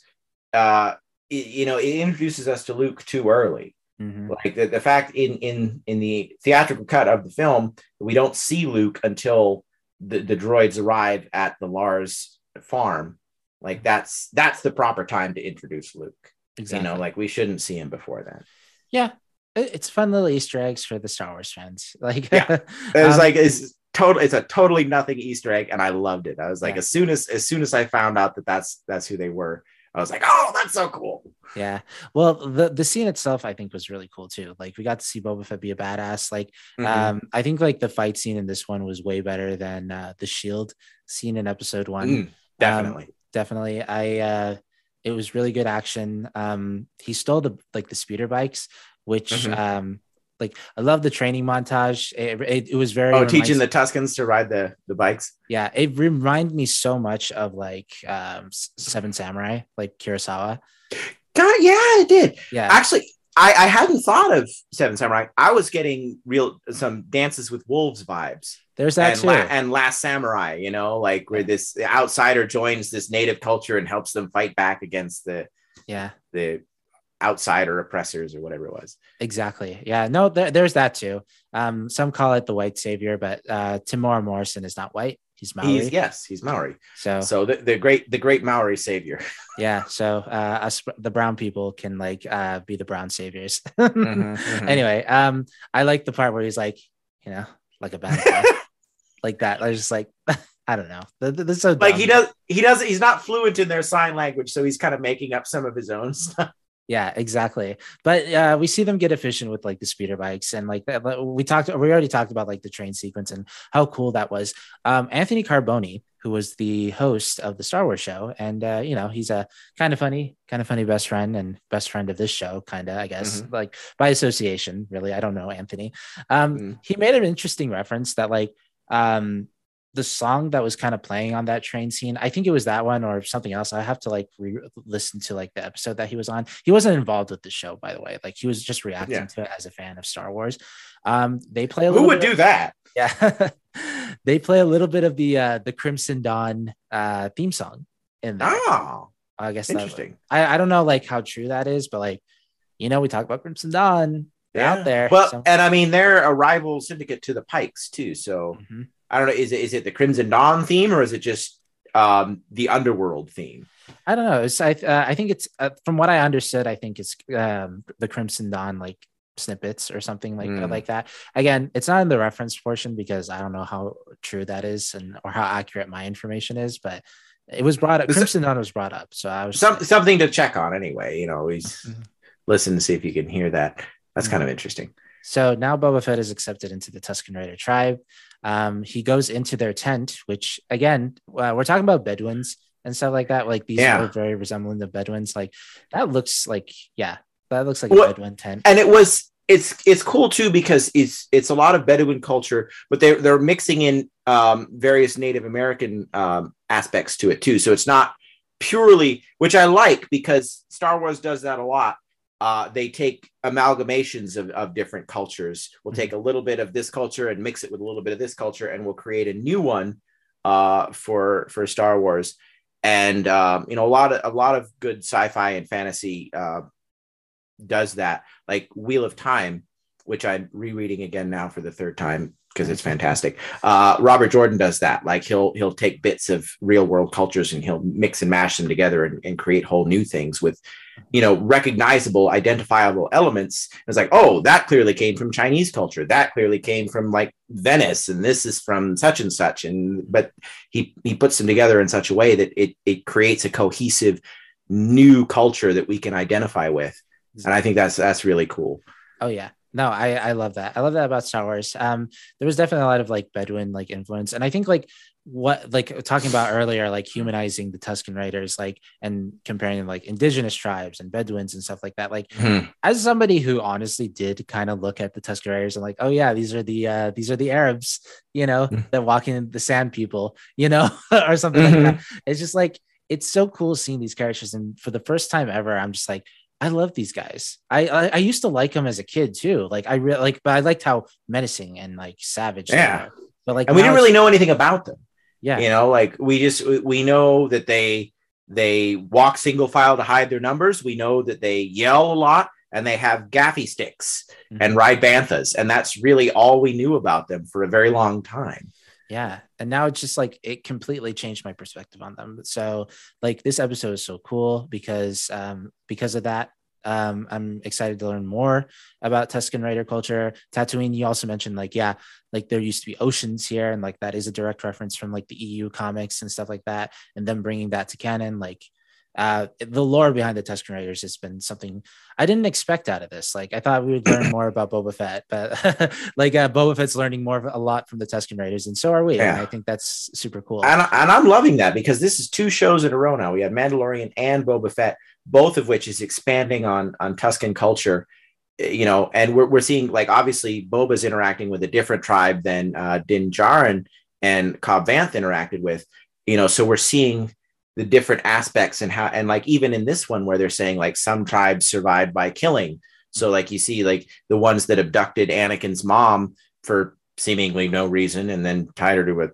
uh it, you know it introduces us to luke too early Mhm. like the, the fact in in in the theatrical cut of the film we don't see luke until the, the droids arrive at the lars farm like that's that's the proper time to introduce luke exactly. you know like we shouldn't see him before then yeah, it's fun little Easter eggs for the Star Wars fans. Like Yeah. It was Um, like it's total. It's a totally nothing Easter egg, and I loved it. I was like, Yeah. as soon as as soon as I found out that that's that's who they were, I was like, oh, that's so cool. Yeah. Well, the the scene itself I think was really cool too. Like we got to see Boba Fett be a badass. Like Mhm. um I think like the fight scene in this one was way better than uh, the shield scene in episode 1. Mm, definitely. Definitely. I uh it was really good action. Um he stole the like the speeder bikes which Mhm. um like I love the training montage. It, it, it was very oh, teaching the Tuskens to ride the the bikes. yeah, it reminded me so much of like um Seven Samurai, like Kurosawa. God, yeah, it did. Yeah. Actually, I, I hadn't thought of Seven Samurai. I was getting real some dances with wolves vibes. There's that and, too. la- and Last Samurai, you know, like where this outsider joins this native culture and helps them fight back against the yeah. the outsider oppressors or whatever it was. Exactly. Yeah. No, there, there's that too. Um, some call it the white savior, but uh, Temuera Morrison is not white. He's Maori. He's yes, he's Maori. so So the, the great the great Maori savior. yeah. So uh, us, the brown people can like uh, be the brown saviors. Mhm, Anyway, um, I like the part where he's like, you know, like a bad guy, like that. I was just like, I don't know. Th- th- This is so Like he does he does he's not fluent in their sign language, so he's kind of making up some of his own stuff. Yeah, exactly. But uh, we see them get efficient with like the speeder bikes and like that. We talked, we already talked about like the train sequence and how cool that was. Um, Anthony Carboni, who was the host of the Star Wars show, and uh, you know he's a kind of funny, kind of funny best friend and best friend of this show, kind of I guess, like by association. Really, I don't know Anthony. Um, Mm. He made an interesting reference that like um, the song that was kind of playing on that train scene i think it was that one or something else i have to like re- listen to like the episode that he was on he wasn't involved with the show by the way like he was just reacting Yeah. to it as a fan of star wars um they play a Who would do that? yeah they play a little bit of the uh the crimson dawn uh theme song in there Oh, i guess that- interesting. I, I don't know like how true that is but like you know we talk about crimson dawn they're out there Well, so- and I mean they're a rival syndicate to the Pikes too. So Mhm. I don't know. Is it is it the Crimson Dawn theme or is it just um the underworld theme? I don't know. It's I uh, I think it's uh, from what I understood. I think it's um, the Crimson Dawn like snippets or something like Mm. like that. Again, it's not in the reference portion because I don't know how true that is and or how accurate my information is. But it was brought up. Crimson Dawn was brought up, so I was Some something to check on anyway. You know, always Mhm. listen to see if you can hear that. That's kind of Mm-hmm. interesting. So now Boba Fett is accepted into the Tusken Raider tribe. Um, he goes into their tent, which again, uh, we're talking about Bedouins and stuff like that. Like these Yeah. are very resembling the Bedouins. Like that looks like, yeah, that looks like What- a Bedouin tent. and it was it's it's cool too because it's it's a lot of Bedouin culture, but they're they're mixing in um, various Native American um, aspects to it too. So it's not purely, which I like because Star Wars does that a lot. Uh, they take amalgamations of, of different cultures. We'll take a little bit of this culture and mix it with a little bit of this culture, and we'll create a new one uh, for for Star Wars. And um, you know, a lot of a lot of good sci-fi and fantasy uh, does that. Like Wheel of Time, which I'm rereading again now for the third time because it's fantastic. Uh, Robert Jordan does that. Like he'll he'll take bits of real world cultures and he'll mix and mash them together and, and create whole new things with, you know, recognizable, identifiable elements. It's like, oh, that clearly came from Chinese culture. That clearly came from like Venice, and this is from such and such. And but he he puts them together in such a way that it it creates a cohesive new culture that we can identify with. And I think that's that's really cool. Oh yeah. No, I I love that. I love that about Star Wars. Um, there was definitely a lot of like Bedouin like influence, and I think like what like talking about earlier, like humanizing the tusken Raiders, like and comparing like indigenous tribes and Bedouins and stuff like that. Like Mhm. as somebody who honestly did kind of look at the tusken Raiders and like, oh yeah, these are the uh these are the Arabs, you know, Mhm. that walking in the sand people, you know, or something like that. It's just like it's so cool seeing these characters, and for the first time ever, I'm just like. I love these guys. I, I I used to like them as a kid too. Like I really like, but I liked how menacing and like savage. they Yeah. were. But like, And we didn't really know anything about them. Yeah. you know like we just we know that they they walk single file to hide their numbers we know that they yell a lot and they have gaffi sticks Mhm. and ride banthas and that's really all we knew about them for a very long time Yeah. And now it's just like it completely changed my perspective on them. So like this episode is so cool because um because of that. Um I'm excited to learn more about Tusken Raider culture. Tatooine, you also mentioned like, yeah, like there used to be oceans here, and like that is a direct reference from like the EU comics and stuff like that, and them bringing that to canon, like uh the lore behind the Tusken Raiders has been something I didn't expect out of this. Like I thought we would learn more about Boba Fett, but like uh, Boba Fett's learning more of a lot from the Tusken Raiders, and so are we. And Yeah. I think that's super cool. and, and i'm loving that because this is two shows in a row now we have mandalorian and boba fett both of which is expanding on on tusken culture you know and we're, we're seeing like obviously boba's interacting with a different tribe than uh din Djarin and cobb vanth interacted with you know so we're seeing the different aspects and how and like even in this one where they're saying like some tribes survived by killing. So like you see like the ones that abducted anakin's mom for seemingly no reason and then tied her to a,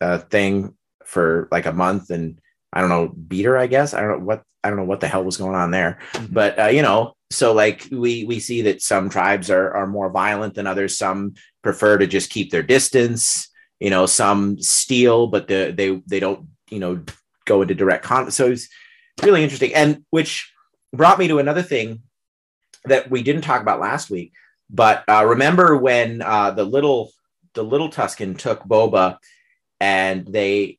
a thing for like a month and i don't know beat her i guess. I don't know what i don't know what the hell was going on there. Mhm. but uh, you know so like we we see that some tribes are are more violent than others. Some prefer to just keep their distance you know some steal but the, they they don't you know go into direct conflict so it's really interesting. And which brought me to another thing that we didn't talk about last week but uh, remember when uh, the little the little tusken took boba and they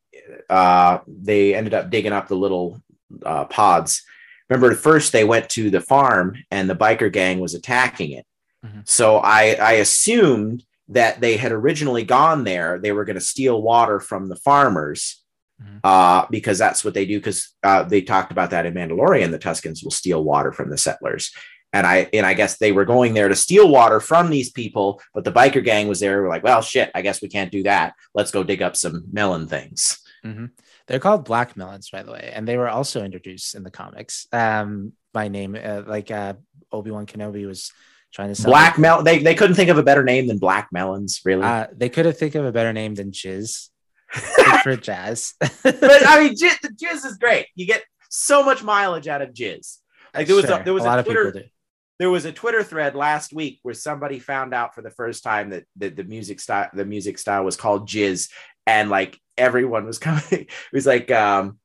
uh, they ended up digging up the little uh, pods. Remember first they went to the farm and the biker gang was attacking it. Mhm. so i i assumed that they had originally gone there. They were going to steal water from the farmers Mhm. uh, because that's what they do because uh, they talked about that in mandalorian the tuskens will steal water from the settlers and i and i guess they were going there to steal water from these people but the biker gang was there We're like well shit i guess we can't do that let's go dig up some melon things Mhm. They're called black melons, by the way, and they were also introduced in the comics um, by name. Uh, like uh, Obi Wan Kenobi was trying to sell black melon they, they couldn't think of a better name than black melons really Uh, they could have think of a better name than Jizz for Jazz. but I mean, jizz, the jizz is great. You get so much mileage out of jizz. Like there was Sure, a, there was a, lot of Twitter there was a Twitter thread last week where somebody found out for the first time that, that the music style the music style was called jizz, and like everyone was coming. It was like um,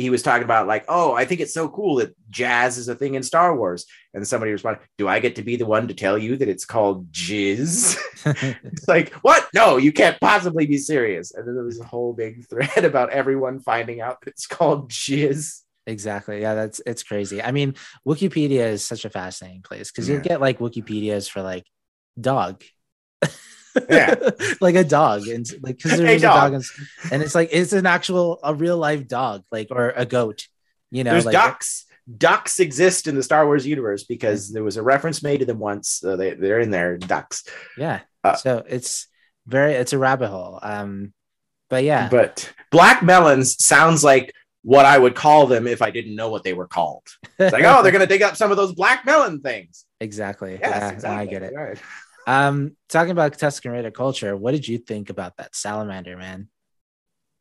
he was talking about like, oh, I think it's so cool that jazz is a thing in Star Wars, and somebody responded, "Do I get to be the one to tell you that it's called jizz?" It's like, what? No, you can't possibly be serious. And then there was a whole big thread about everyone finding out that it's called jizz. Exactly. Yeah, that's it's crazy. I mean, Wikipedia is such a fascinating place because Yeah. you'll get like Wikipedias for like dog. Yeah. like a dog and like because there's a dog. dog and, and it's like it's an actual a real life dog like or a goat you know There's like ducks. Ducks exist in the Star Wars universe because there was a reference made to them once. So they, they're in there, ducks. yeah Uh, so it's very it's a rabbit hole um but yeah But black melons sounds like what I would call them if I didn't know what they were called. It's like, oh, they're going to dig up some of those black melon things. exactly Yes, yeah exactly. i get it Right. Um talking about tusken raider culture what did you think about that salamander man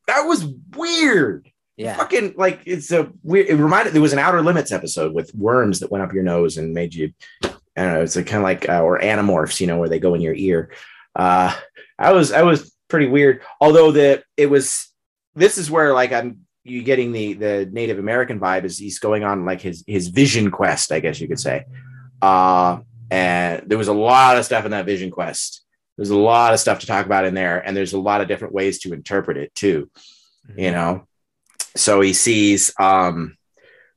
That was weird. Yeah. Fucking like it's a weird. It reminded there was an Outer Limits episode with worms that went up your nose and made you. I don't know. It's kind of like uh, or Animorphs, you know, where they go in your ear. Uh, I was I was pretty weird. Although the it was this is where like I'm you getting the the Native American vibe is he's going on like his his vision quest, I guess you could say. Uh, and there was a lot of stuff in that vision quest. There's a lot of stuff to talk about in there, and there's a lot of different ways to interpret it too. Mm-hmm. You know, so he sees um,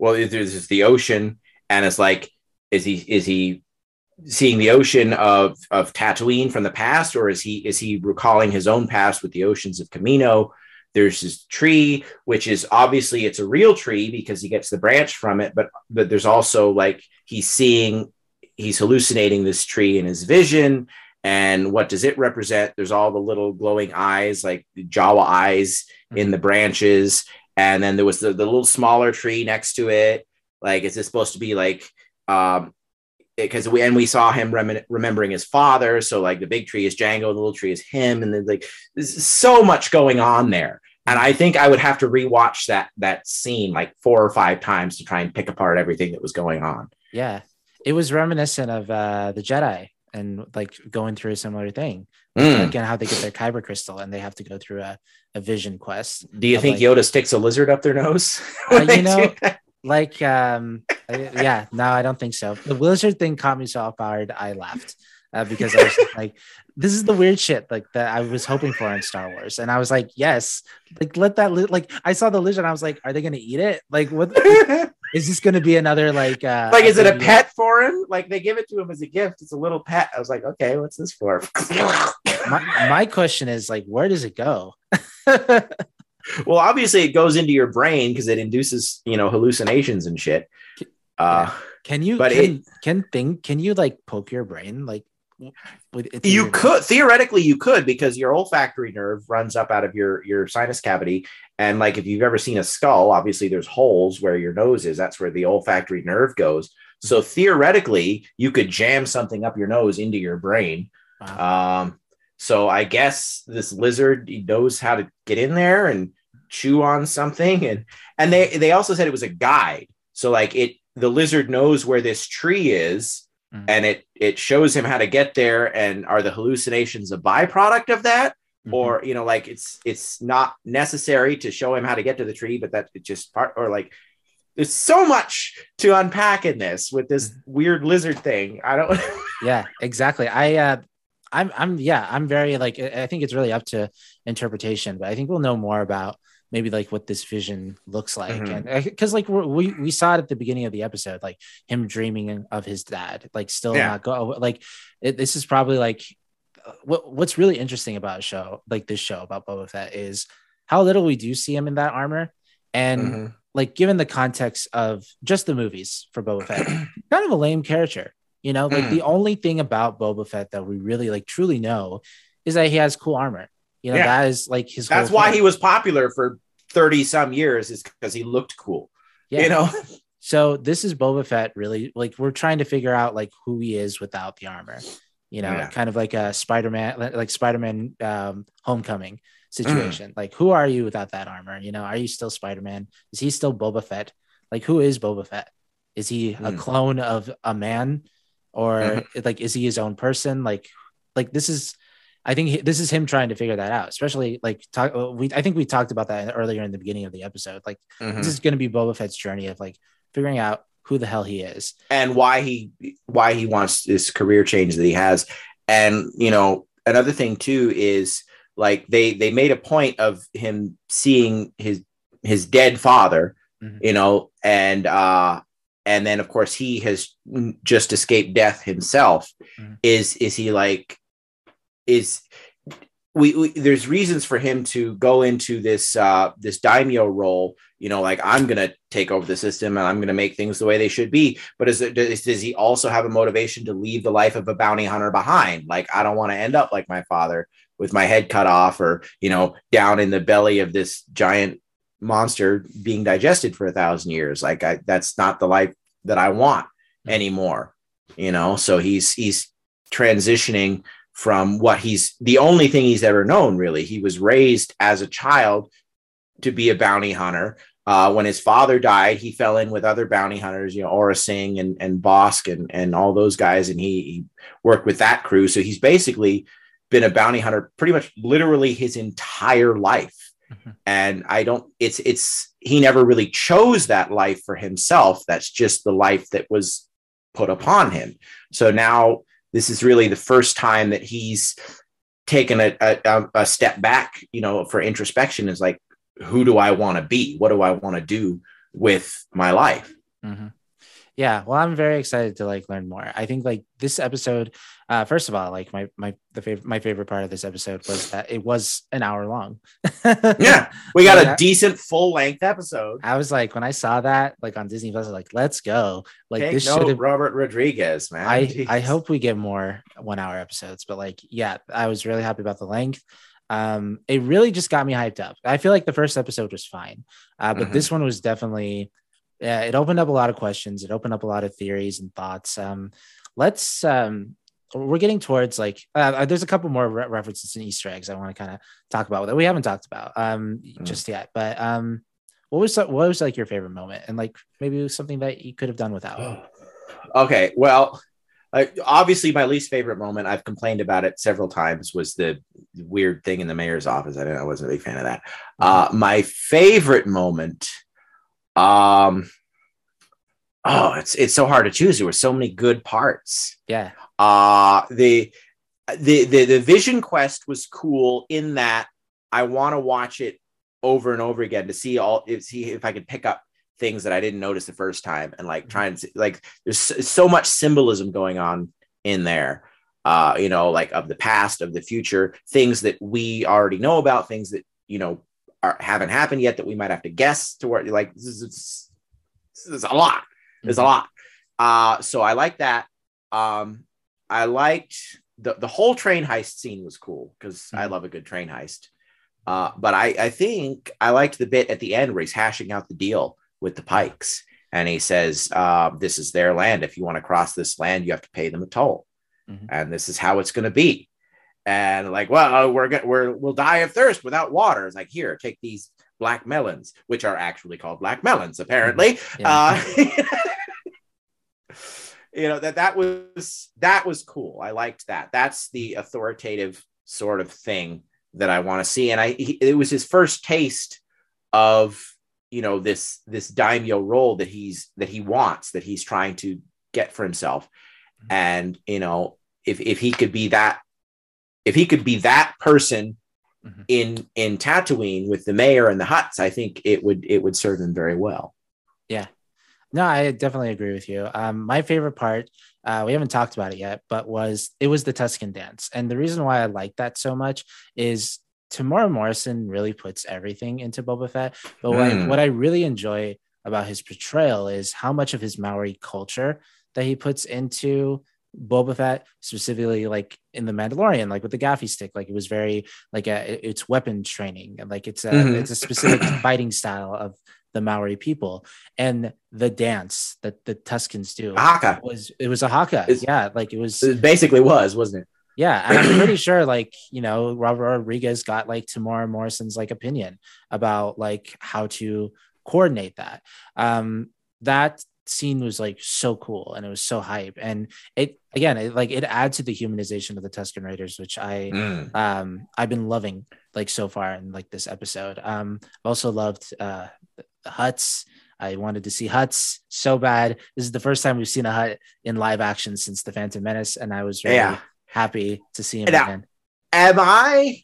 well, there's the ocean, and it's like, is he is he seeing the ocean of of Tatooine from the past, or is he is he recalling his own past with the oceans of Kamino? There's this tree, which is obviously it's a real tree because he gets the branch from it, but but there's also like he's seeing he's hallucinating this tree in his vision. And what does it represent? There's all the little glowing eyes, like Jawa eyes in the branches. And then there was the, the little smaller tree next to it. Like, is this supposed to be like um because we and we saw him rem- remembering his father. So like the big tree is Jango, the little tree is him, and then like there's so much going on there. And I think I would have to rewatch that that scene like four or five times to try and pick apart everything that was going on. Yeah. It was reminiscent of uh the Jedi and like going through a similar thing. Mm. Again, how they get their kyber crystal and they have to go through a, a vision quest. Do you of, think like- Yoda sticks a lizard up their nose? Uh, you know. Like um I- yeah, no, I don't think so. The lizard thing caught me so off guard, I laughed. Uh, because I was like, this is the weird shit like that I was hoping for in Star Wars, and I was like, yes, like let that li-. like I saw the lizard, I was like, are they gonna eat it? Like, what is this gonna be another like? uh like, is it a pet for him? Like they give it to him as a gift. It's a little pet. I was like, okay, what's this for? My, my question is like, where does it go? well, obviously, it goes into your brain because it induces, you know, hallucinations and shit. Uh, Can you? But can, can think? Can you like poke your brain like? It you could theoretically you could because your olfactory nerve runs up out of your your sinus cavity. And like if you've ever seen a skull obviously there's holes where your nose is. That's where the olfactory nerve goes. So theoretically you could jam something up your nose into your brain. Wow. um so i guess this lizard knows how to get in there and chew on something. And and they they also said it was a guide. So like it the lizard knows where this tree is Mhm. and it it shows him how to get there and are the hallucinations a byproduct of that Mhm. or you know like it's it's not necessary to show him how to get to the tree but that it's just part or like there's so much to unpack in this with this Mm-hmm. weird lizard thing i don't yeah exactly i uh i'm i'm yeah i'm very like I think it's really up to interpretation but i think we'll know more about maybe like what this vision looks like Mhm. and because like we're, we we saw it at the beginning of the episode like him dreaming of his dad like still Yeah. not go like it, this is probably like uh, what what's really interesting about a show like this show about Boba Fett is how little we do see him in that armor and Mhm. like given the context of just the movies for Boba Fett, kind of a lame character. You know, like Mm. the only thing about Boba Fett that we really like truly know is that he has cool armor. You know, Yeah. that is like his. that's why thing. he was popular for 30 some years is because he looked cool Yeah. you know So this is Boba Fett. Really, like we're trying to figure out like who he is without the armor. You know, Yeah. kind of like a Spider-Man, like like Spider-Man um, Homecoming Mm. situation. Like, who are you without that armor? You know, are you still Spider-Man? Is he still Boba Fett? Like, who is Boba Fett? Is he a Mm. clone of a man, or Mhm. like is he his own person? Like, like this is. I think he, this is him trying to figure that out, especially like talk. We I think we talked about that earlier in the beginning of the episode. Like Mhm. this is going to be Boba Fett's journey of like figuring out who the hell he is. and why he why he wants this career change that he has and you know another thing too is like they they made a point of him seeing his his dead father Mhm. you know and uh and then of course he has just escaped death himself Mhm. is is he like is we, we there's reasons for him to go into this uh this daimyo role you know like i'm gonna take over the system and i'm gonna make things the way they should be. But is it does, does he also have a motivation to leave the life of a bounty hunter behind? Like i don't want to end up like my father with my head cut off or you know down in the belly of this giant monster being digested for a thousand years. Like I, that's not the life that i want anymore you know? So he's he's transitioning from what he's the only thing he's ever known really he was raised as a child to be a bounty hunter Uh, when his father died, he fell in with other bounty hunters, you know, Aurra Sing and, and Bossk and, and all those guys. And he, he worked with that crew. So he's basically been a bounty hunter pretty much literally his entire life. Mm-hmm. And I don't, it's, it's, he never really chose that life for himself. That's just the life that was put upon him. So now this is really the first time that he's taken a, a, a step back, you know, for introspection is like, who do I want to be? What do I want to do with my life? Mm-hmm. Yeah, well, I'm very excited to like learn more. I think like this episode, uh, first of all, like my my the favorite my favorite part of this episode was that it was an hour long. yeah, we got a decent full length episode. I was like, when I saw that like on Disney Plus, I was like, let's go. Like Take this should Robert Rodriguez, man. I Jeez. I hope we get more one hour episodes, but like, yeah, I was really happy about the length um, it really just got me hyped up. I feel like the first episode was fine, uh, but mm-hmm. this one was definitely, yeah, it opened up a lot of questions. It opened up a lot of theories and thoughts. Um, let's, um, we're getting towards like, uh, uh there's a couple more re- references and Easter eggs I want to kind of talk about that we haven't talked about um, mm-hmm. just yet. But um, what was what was like your favorite moment and like maybe something that you could have done without? okay, well, uh, obviously my least favorite moment i've complained about it several times was the weird thing in the mayor's office i, I wasn't a big fan of that uh, my favorite moment um oh it's it's so hard to choose there were so many good parts yeah uh the the the, the vision quest was cool in that i want to watch it over and over again to see all see if i could pick up things that I didn't notice the first time and like mm-hmm. trying to like there's so much symbolism going on in there uh you know like of the past of the future things that we already know about things that you know are, haven't happened yet that we might have to guess to where like this is, this is a lot there's mm-hmm. a lot uh so I like that um I liked the the whole train heist scene was cool because mm-hmm. I love a good train heist uh, but I, I think I liked the bit at the end where he's hashing out the deal with the Pikes. And he says, uh, This is their land. If you want to cross this land, you have to pay them a toll. Mm-hmm. And this is how it's going to be. And like, well, we're going we're we'll die of thirst without water. It's like, here, take these black melons, which are actually called black melons, apparently. Mm-hmm. Yeah. Uh, you know that that was that was cool. I liked that. That's the authoritative sort of thing that I want to see. And I he, it was his first taste of you know this this daimyo role that he's that he wants that he's trying to get for himself mm-hmm. and you know if if he could be that if he could be that person mm-hmm. in in Tatooine with the mayor and the Hutts I think it would it would serve him very well yeah no I definitely agree with you um my favorite part uh, we haven't talked about it yet, but was it was the Tusken dance, and the reason why I like that so much is Temuera Morrison really puts everything into Boba Fett. But mm. what, I, hmm. what I really enjoy about his portrayal is how much of his Maori culture that he puts into Boba Fett, specifically like in the Mandalorian, like with the gaffi stick, like it was very like a, it's weapon training and like it's a mm-hmm. it's a specific fighting style of the Maori people and the dance that the Tuskens do. Haka was it was a haka, it's, yeah, like it was. It basically was, wasn't it? Yeah, and I'm pretty sure, like you know, Robert Rodriguez got like Temuera Morrison's like opinion about like how to coordinate that. Um, that scene was like so cool and it was so hype, and it again, it like it adds to the humanization of the tusken Raiders, which I mm. um I've been loving like so far in like this episode. Um, I've also loved uh the Hutts. I wanted to see Hutts so bad. This is the first time we've seen a hutt in live action since the Phantom Menace, and I was really yeah happy to see him now, again. Am I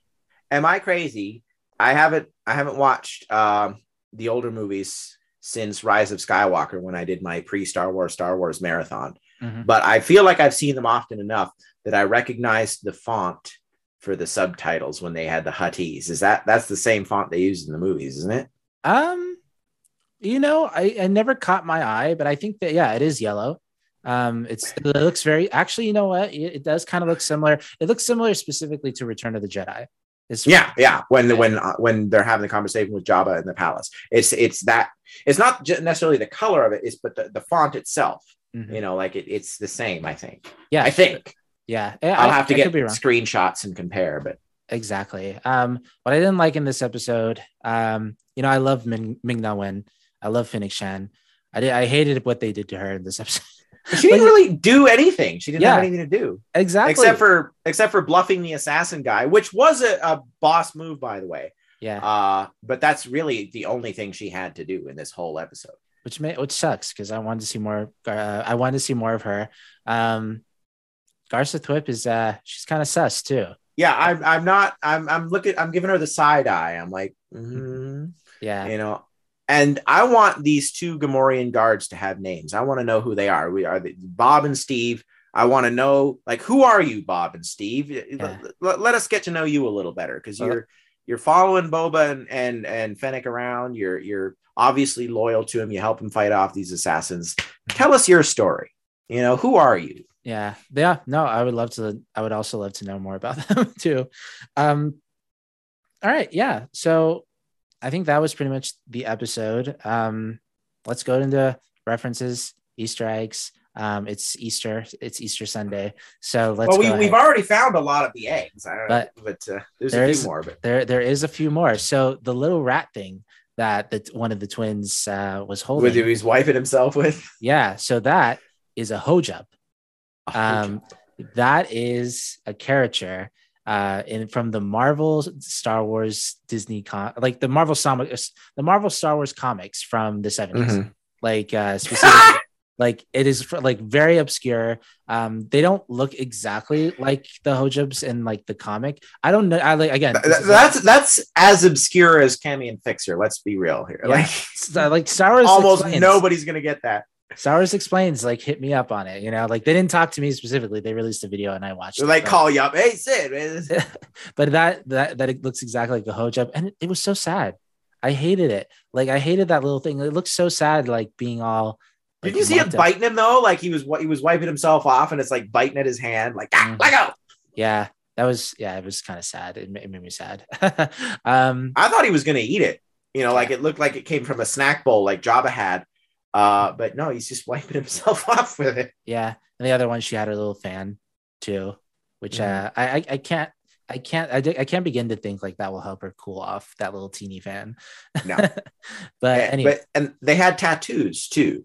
am I crazy? I haven't I haven't watched um, the older movies since Rise of Skywalker when I did my pre Star Wars Star Wars marathon. Mm-hmm. But I feel like I've seen them often enough that I recognized the font for the subtitles when they had the Huttese. Is that that's the same font they used in the movies, isn't it? Um, you know, I, I never caught my eye, but I think that yeah, it is yellow. Um, it's it looks very actually, you know what? It, it does kind of look similar. It looks similar specifically to Return of the Jedi. It's, yeah, yeah. When when uh, when they're having the conversation with Jabba in the palace, it's it's that it's not necessarily the color of it, it's but the, the font itself. Mm-hmm. You know, like it, it's the same. I think. Yeah, I think. Yeah, I'll have to I get screenshots and compare, but Exactly. Um, what I didn't like in this episode, um, you know, I love Ming Ming Na Wen. I love Fennec Shand. I did. I hated what they did to her in this episode. She didn't really do anything. She didn't Yeah. have anything to do exactly. except for except for bluffing the assassin guy, which was a, a boss move, by the way. yeah, Uh, but that's really the only thing she had to do in this whole episode. which may which sucks because I wanted to see more. Uh, I wanted to see more of her. Um, Garsa Fwip is uh, she's kind of sus too. Yeah, I'm. I'm not. I'm. I'm looking. I'm giving her the side eye. I'm like, mm, Yeah, you know. And I want these two Gamorrean guards to have names. I want to know who they are. We are the, Bob and Steve. I want to know, like, who are you, Bob and Steve? Let, let- let us get to know you a little better because you're you're following Boba and and and Fennec around. You're you're obviously loyal to him. You help him fight off these assassins. Tell us your story. You know, who are you? Yeah, yeah. No, I would love to. I would also love to know more about them too. Um, all right, yeah. So I think that was pretty much the episode. Um, let's go into references, Easter eggs. Um, it's Easter. It's Easter Sunday. So let's. well, we, we've ahead. already found a lot of the eggs. I don't But know, but uh, there's there a few is- more. But there. There is a few more. So the little rat thing that the, one of the twins uh, was holding. with who he's wiping himself with. Yeah. So that is a hojub. Um, that is a character uh in from the Marvel Star Wars Disney con like the Marvel the Marvel Star Wars comics from the 70s Mhm. like uh specifically like it is for, like very obscure um they don't look exactly like the hojibs in like the comic I don't know I like again Th- this th- that's that's as obscure as Camie and Fixer. Let's be real here. Yeah. Like like Star Wars almost nobody's gonna get that. Wars explains like hit me up on it you know like they didn't talk to me specifically they released a video and I watched it, like but- call you up. Hey Sid, man. but that that that it looks exactly like a hojab and it, it was so sad i hated it like i hated that little thing it looked so sad like being all Did you see him biting him though? Like he was he was wiping himself off, and it's like biting at his hand. Like ah, Mhm. let go. yeah that was yeah it was kind of sad it, it made me sad um I thought he was gonna eat it. You know, like it looked like it came from a snack bowl, like Jabba had. Uh, but no, he's just wiping himself off with it. yeah and the other one she had her little fan too which uh I, I can't I can't I, I can't begin to think like that will help her cool off that little teeny fan. No. but And- anyway, but and they had tattoos too,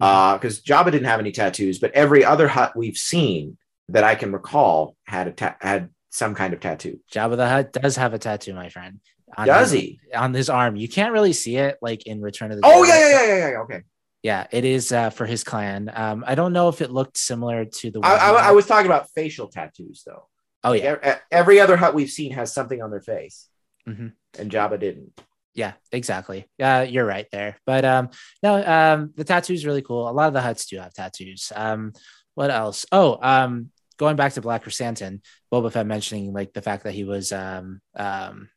uh, because Jabba didn't have any tattoos, but every other Hutt we've seen that I can recall had a ta- had some kind of tattoo. Jabba the Hutt does have a tattoo, my friend. On Does his- he? on his arm? You can't really see it like in Return of the. Oh Jedi, yeah, yeah, yeah, yeah, yeah. Okay. Yeah. It is uh, for his clan. Um, I don't know if it looked similar to the. I, I, I was talking about facial tattoos though. Oh yeah, Every other Hutt we've seen has something on their face, Mhm. and Jabba didn't. yeah, exactly. Yeah, you're right there. But um, no, um, the tattoo's really cool. A lot of the Hutts do have tattoos. Um, what else? Oh, um, going back to Black Krrsantan, Boba Fett mentioning like the fact that he was um um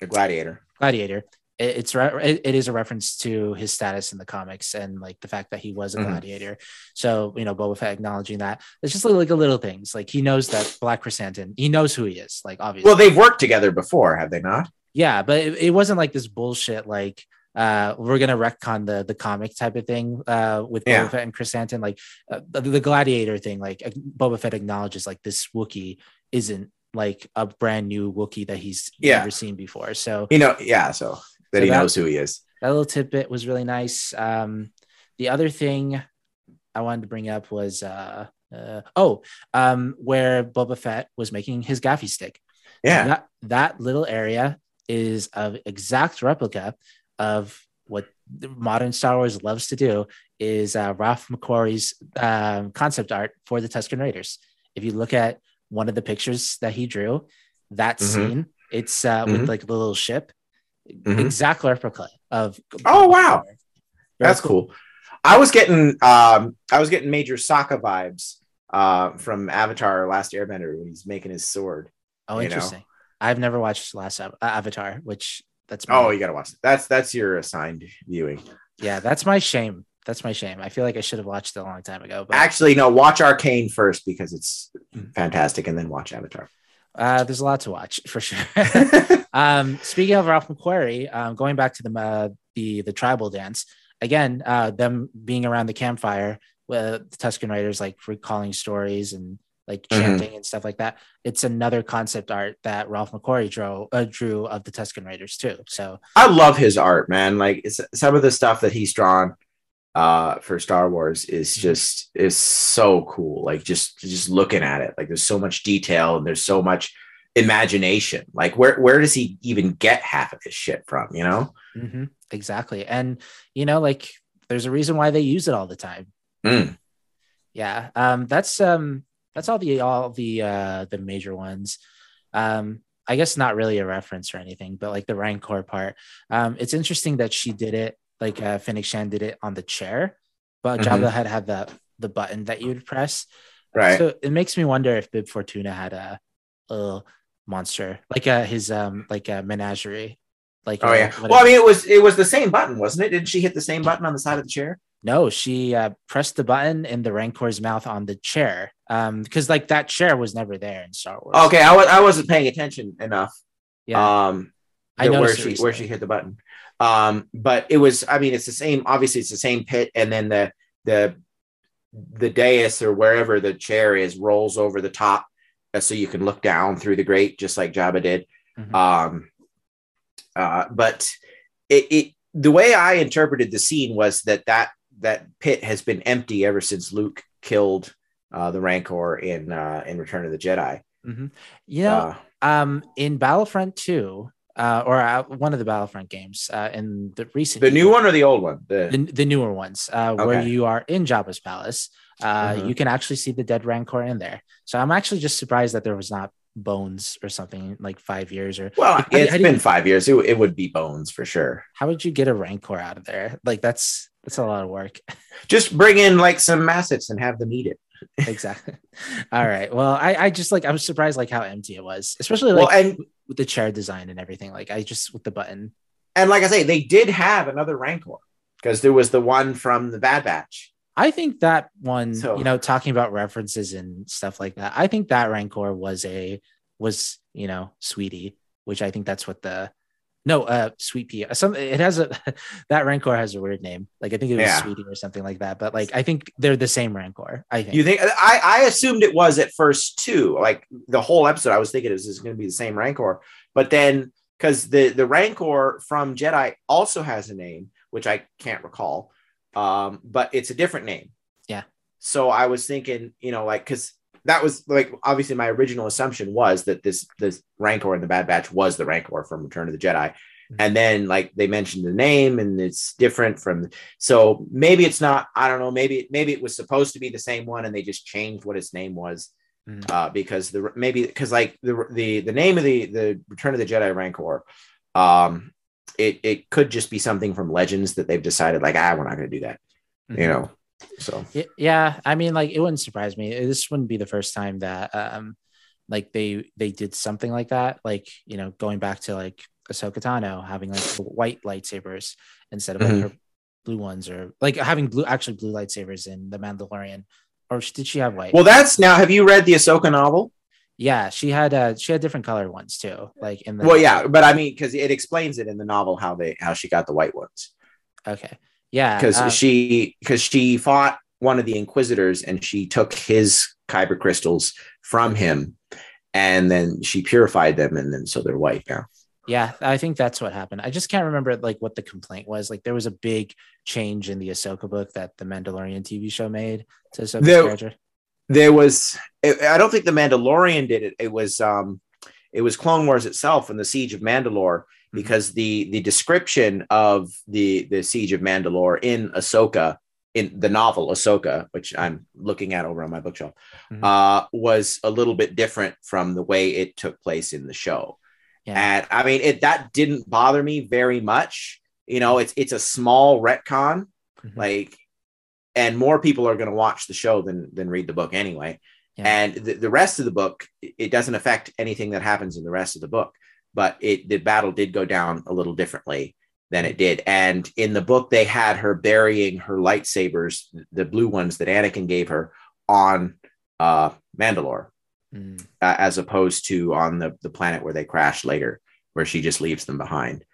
The gladiator. gladiator it, it's re- it, is a reference to his status in the comics and like the fact that he was a Mhm. gladiator so you know Boba Fett acknowledging that it's just like, a little things like he knows that Black Krrsantan he knows who he is like obviously Well, they've worked together before, have they not? yeah but it, it wasn't like this bullshit like uh we're gonna retcon the the comic type of thing uh with Yeah. Boba Fett and Krrsantan like uh, the, the gladiator thing like Boba Fett acknowledges like this Wookiee isn't like a brand new Wookiee that he's Yeah. never seen before so You know, yeah. So that So he that- knows who he is. that little tidbit was really nice. Um, the other thing I wanted to bring up was uh, uh, oh, um, where Boba Fett was making his gaffi stick. Yeah. That that little area is an exact replica of what modern Star Wars loves to do is uh, Ralph McQuarrie's um, concept art for the Tusken Raiders. If you look at one of the pictures that he drew, that Mhm. scene, it's uh, Mhm. with like the little ship, Mhm. exact replica of. Oh, wow. Very That's cool. I was getting um I was getting major Sokka vibes uh from Avatar Last Airbender when he's making his sword. Oh, you know. interesting. I've never watched Last uh, Avatar, which that's my, Oh, you gotta watch it. That's that's your assigned viewing. yeah, that's my shame. That's my shame. I feel like I should have watched it a long time ago. But Actually, no, watch Arcane first because it's fantastic, and then watch Avatar. Uh, there's a lot to watch for sure. um, speaking of Ralph McQuarrie, um, going back to the uh, the the tribal dance again, uh, them being around the campfire with the Tusken Raiders, like recalling stories and like Mhm. chanting and stuff like that. It's another concept art that Ralph McQuarrie drew uh, drew of the Tusken Raiders too. So I love his art, man. Like it's, some of the stuff that he's drawn uh for Star Wars is Mhm. just is so cool. Like just just looking at it, like there's so much detail and there's so much imagination. Like where where does he even get half of his shit from? You know? mhm, exactly, and you know, like there's a reason why they use it all the time. Mm. Yeah, um, that's um, that's all the all the uh, the major ones. Um, I guess not really a reference or anything, but like the Rancor part. Um, it's interesting that she did it like uh, Fennec Shand did it on the chair, but Mhm. Jabba had had the the button that you would press. Right. So it makes me wonder if Bib Fortuna had a, a monster like uh his um like a menagerie. Like oh uh, yeah. what Well, I mean, it was it was the same button, wasn't it? Didn't she hit the same button on the side of the chair? No, she uh, pressed the button in the Rancor's mouth on the chair. Um, because like that chair was never there in Star Wars. Okay, I was I wasn't paying attention enough. Yeah. Um, I that where she where she hit the button. Um, but it was. I mean, it's the same. Obviously, it's the same pit, and then the the the dais or wherever the chair is rolls over the top, uh, so you can look down through the grate, just like Jabba did. Mhm. Um, uh, but it, it the way I interpreted the scene was that that that pit has been empty ever since Luke killed uh, the Rancor in uh, in Return of the Jedi. Mm-hmm. You know, Uh, um, in Battlefront 2, uh, or uh, one of the Battlefront games, uh, in the recent the new one or the old one? The, the, the newer ones, uh, where you are in Jabba's palace, uh, Mhm. you can actually see the dead Rancor in there. So I'm actually just surprised that there was not bones or something like five years or well, How it's how been you- five years. It, it would be bones for sure. how would you get a Rancor out of there? Like that's that's a lot of work. Just bring in like some massiffs and have them eat it. exactly. All right. Well, I, I just like I was surprised like how empty it was, especially Well, like and with the chair design and everything. Like I just with the button. and like I say, they did have another Rancor because there was the one from the Bad Batch. I think that one, So- you know, talking about references and stuff like that. I think that Rancor was a was you know sweetie, which I think that's what the no uh sweet pea. Some it has a that Rancor has a weird name. Like I think it was Yeah. sweetie or something like that. But like I think they're the same Rancor. I think. You think I, I assumed it was at first too. Like the whole episode, I was thinking it was going to be the same Rancor, but then because the the Rancor from Jedi also has a name, which I can't recall, um, but it's a different name. Yeah. So I was thinking, you know, like because that was like obviously my original assumption was that this this Rancor in the Bad Batch was the Rancor from Return of the Jedi. And then like they mentioned the name and it's different from so maybe it's not I don't know maybe maybe it was supposed to be the same one and they just changed what its name was Mhm. uh, because the maybe because like the the the name of the the Return of the Jedi Rancor um it it could just be something from Legends that they've decided like ah we're not going to do that Mhm. you know so Yeah, I mean, like it wouldn't surprise me. This wouldn't be the first time that um like they they did something like that. Like, you know, going back to like Ahsoka Tano having like white lightsabers instead of like Mhm. her blue ones or like having blue actually blue lightsabers in the Mandalorian. Or did she have white? well that's now have you read the Ahsoka novel yeah, she had uh she had different colored ones too. Like in the well yeah but I mean because it explains it in the novel how they how she got the white ones Okay. Yeah. because um, she because she fought one of the inquisitors and she took his kyber crystals from him and then she purified them and then so they're white now Yeah, I think that's what happened. I just can't remember like what the complaint was. Like there was a big change in the Ahsoka book that the Mandalorian TV show made to Ahsoka's There- character. there was i don't think the mandalorian did it it was um it was clone wars itself and the siege of mandalore. Because the the description of the the siege of mandalore in ahsoka in the novel ahsoka which i'm looking at over on my bookshelf Mhm. uh was a little bit different from the way it took place in the show Yeah. and i mean it that didn't bother me very much you know it's it's a small retcon Mhm. like and more people are going to watch the show than than read the book anyway Yeah. and the, the rest of the book it doesn't affect anything that happens in the rest of the book but it the battle did go down a little differently than it did and in the book they had her burying her lightsabers the blue ones that anakin gave her on uh mandalore Mm. uh, as opposed to on the, the planet where they crash later, where she just leaves them behind.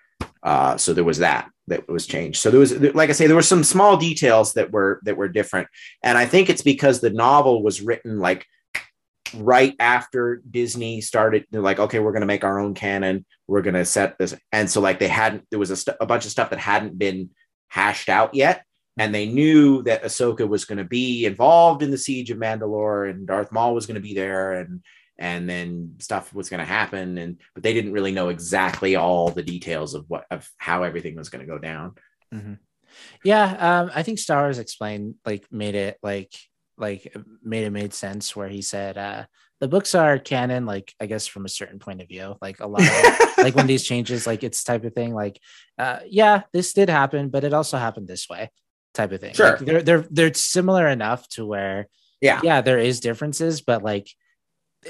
Uh, so there was that that was changed. So there was, like I say, there were some small details that were that were different, and I think it's because the novel was written like right after Disney started. They're like, okay, we're going to make our own canon. We're going to set this, and so like they hadn't. There was a, st- a bunch of stuff that hadn't been hashed out yet, and they knew that Ahsoka was going to be involved in the siege of Mandalore, and Darth Maul was going to be there, and and then stuff was going to happen, and but they didn't really know exactly all the details of what of how everything was going to go down. Mhm. Yeah, um, I think Star Wars explained like made it like like made it made sense where he said uh the books are canon like I guess from a certain point of view like a lot of like when these changes like it's type of thing like uh yeah this did happen but it also happened this way type of thing Sure. Like, they're they're they're similar enough to where Yeah. yeah there is differences but like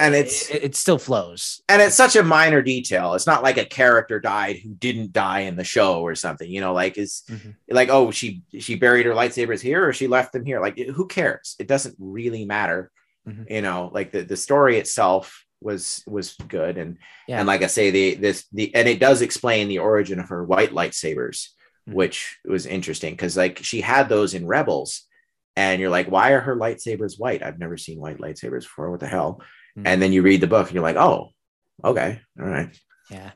And it's- it, it still flows and it's such a minor detail. It's not like a character died who didn't die in the show or something. You know, like is Mhm. like oh she she buried her lightsabers here or she left them here. Like who cares? It doesn't really matter. Mhm. You know, like the the story itself was was good and Yeah. and like I say the this the and it does explain the origin of her white lightsabers, Mhm. which was interesting because like she had those in Rebels. And you're like, why are her lightsabers white? I've never seen white lightsabers before. What the hell? And then you read the book and you're like, oh, okay, all right. Yeah.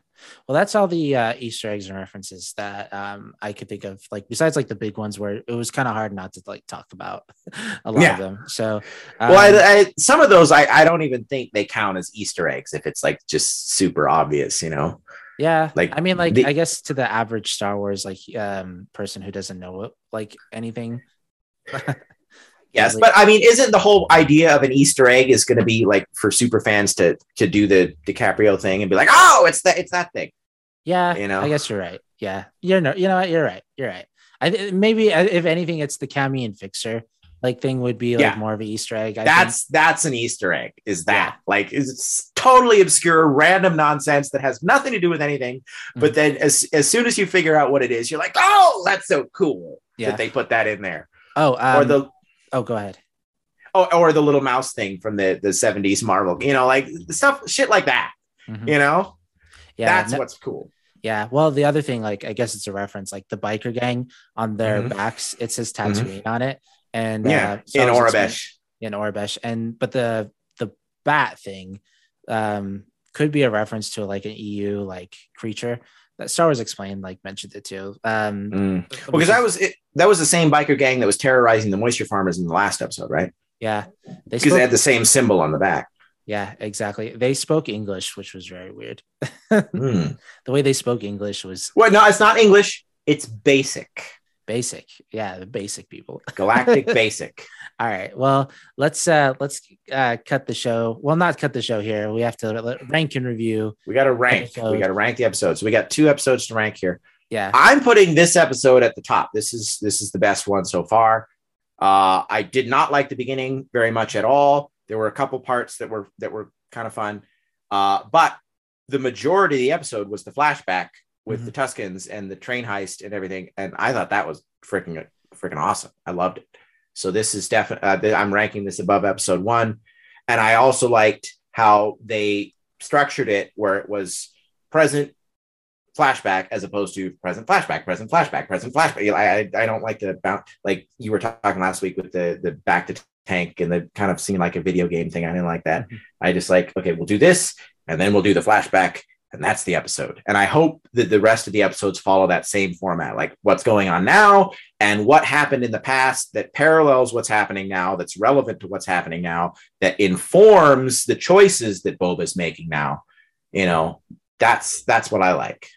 Well, that's all the uh, Easter eggs and references that um, I could think of. Like besides like the big ones where it was kind of hard not to like talk about a lot Yeah. of them. So well, um, I, I, some of those I, I don't even think they count as Easter eggs if it's like just super obvious, you know. yeah, like, I mean, like the- I guess to the average Star Wars like um, person who doesn't know like anything. Yes, but I mean, isn't the whole idea of an Easter egg is going to be like for super fans to to do the DiCaprio thing and be like, oh, it's that it's that thing. Yeah, You know? I guess you're right. Yeah, you're no, you know what? You're right. You're right. I th- maybe uh, if anything, it's the Camie and Fixer like thing would be like Yeah. more of an Easter egg. I that's that's an Easter egg. Is that like it's totally obscure, random nonsense that has nothing to do with anything. But then as as soon as you figure out what it is, you're like, oh, that's so cool Yeah. that they put that in there. Oh, um, or the oh, go ahead. or, or the little mouse thing from the the 70s Marvel, you know, like stuff shit like that, Mhm. you know? Yeah, That's no- what's cool. Yeah. Well, the other thing, like I guess it's a reference, like the biker gang on their Mhm. backs, it says Tatooine on it, and Yeah, uh, so in Aurebesh. in Aurebesh, and but the the bat thing um could be a reference to like an EU like creature that Star Wars explained, like mentioned it too. Um, Mm. Well, because that was it, that was the same biker gang that was terrorizing the moisture farmers in the last episode, right? yeah, they Because spoke, they had the same symbol on the back. yeah, exactly. They spoke English, which was very weird. Hmm. The way they spoke English was Well, no, it's not English. It's basic, basic. Yeah, the basic people. galactic basic. All right. Well, let's uh let's uh cut the show. Well, not cut the show here. We have to rank and review. We got to rank. Episode. We got to rank the episodes. We got two episodes to rank here. Yeah. I'm putting this episode at the top. This is this is the best one so far. Uh, I did not like the beginning very much at all. There were a couple parts that were that were kind of fun, uh, but the majority of the episode was the flashback with Mhm. the Tuskens and the train heist and everything, and I thought that was freaking freaking awesome. I loved it. So this is definitely uh, I'm ranking this above episode one, and I also liked how they structured it where it was present flashback as opposed to present flashback, present flashback, present flashback. I I, I don't like the bounce like you were talking last week with the the back to tank and the kind of seeming like a video game thing. I didn't like that. Mhm. I just like okay, we'll do this and then we'll do the flashback and that's the episode. And I hope that the rest of the episodes follow that same format, like what's going on now and what happened in the past that parallels what's happening now, that's relevant to what's happening now, that informs the choices that Boba's making now. You know, that's that's what I like.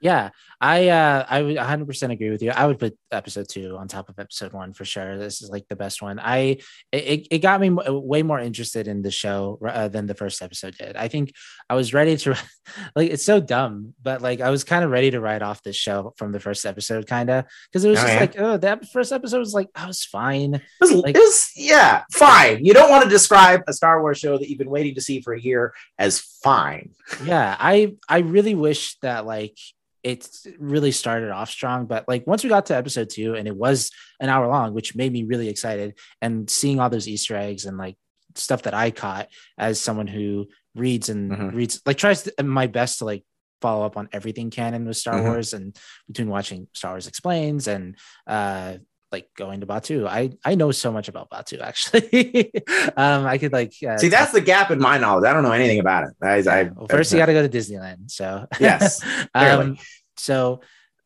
Yeah, I uh I would 100% agree with you. I would put episode 2 on top of episode 1 for sure. This is like the best one. I it, it got me way more interested in the show uh, than the first episode did. I think I was ready to like it's so dumb, but like I was kind of ready to write off this show from the first episode kind of because it was Oh, just yeah? like oh that first episode was like I was fine. It was, Like- it was- yeah, fine. You don't want to describe a Star Wars show that you've been waiting to see for a year as fine. yeah i i really wish that like it really started off strong but like once we got to episode two and it was an hour long which made me really excited and seeing all those easter eggs and like stuff that i caught as someone who reads and Mhm. reads like tries to, my best to like follow up on everything canon with star Mhm. wars and between watching star wars explains and uh like going to Batuu. I I know so much about Batuu actually. um, I could like uh, See, that's the gap in my knowledge. I don't know anything about it. I, I well, first you got to go to Disneyland. So Yes, um, so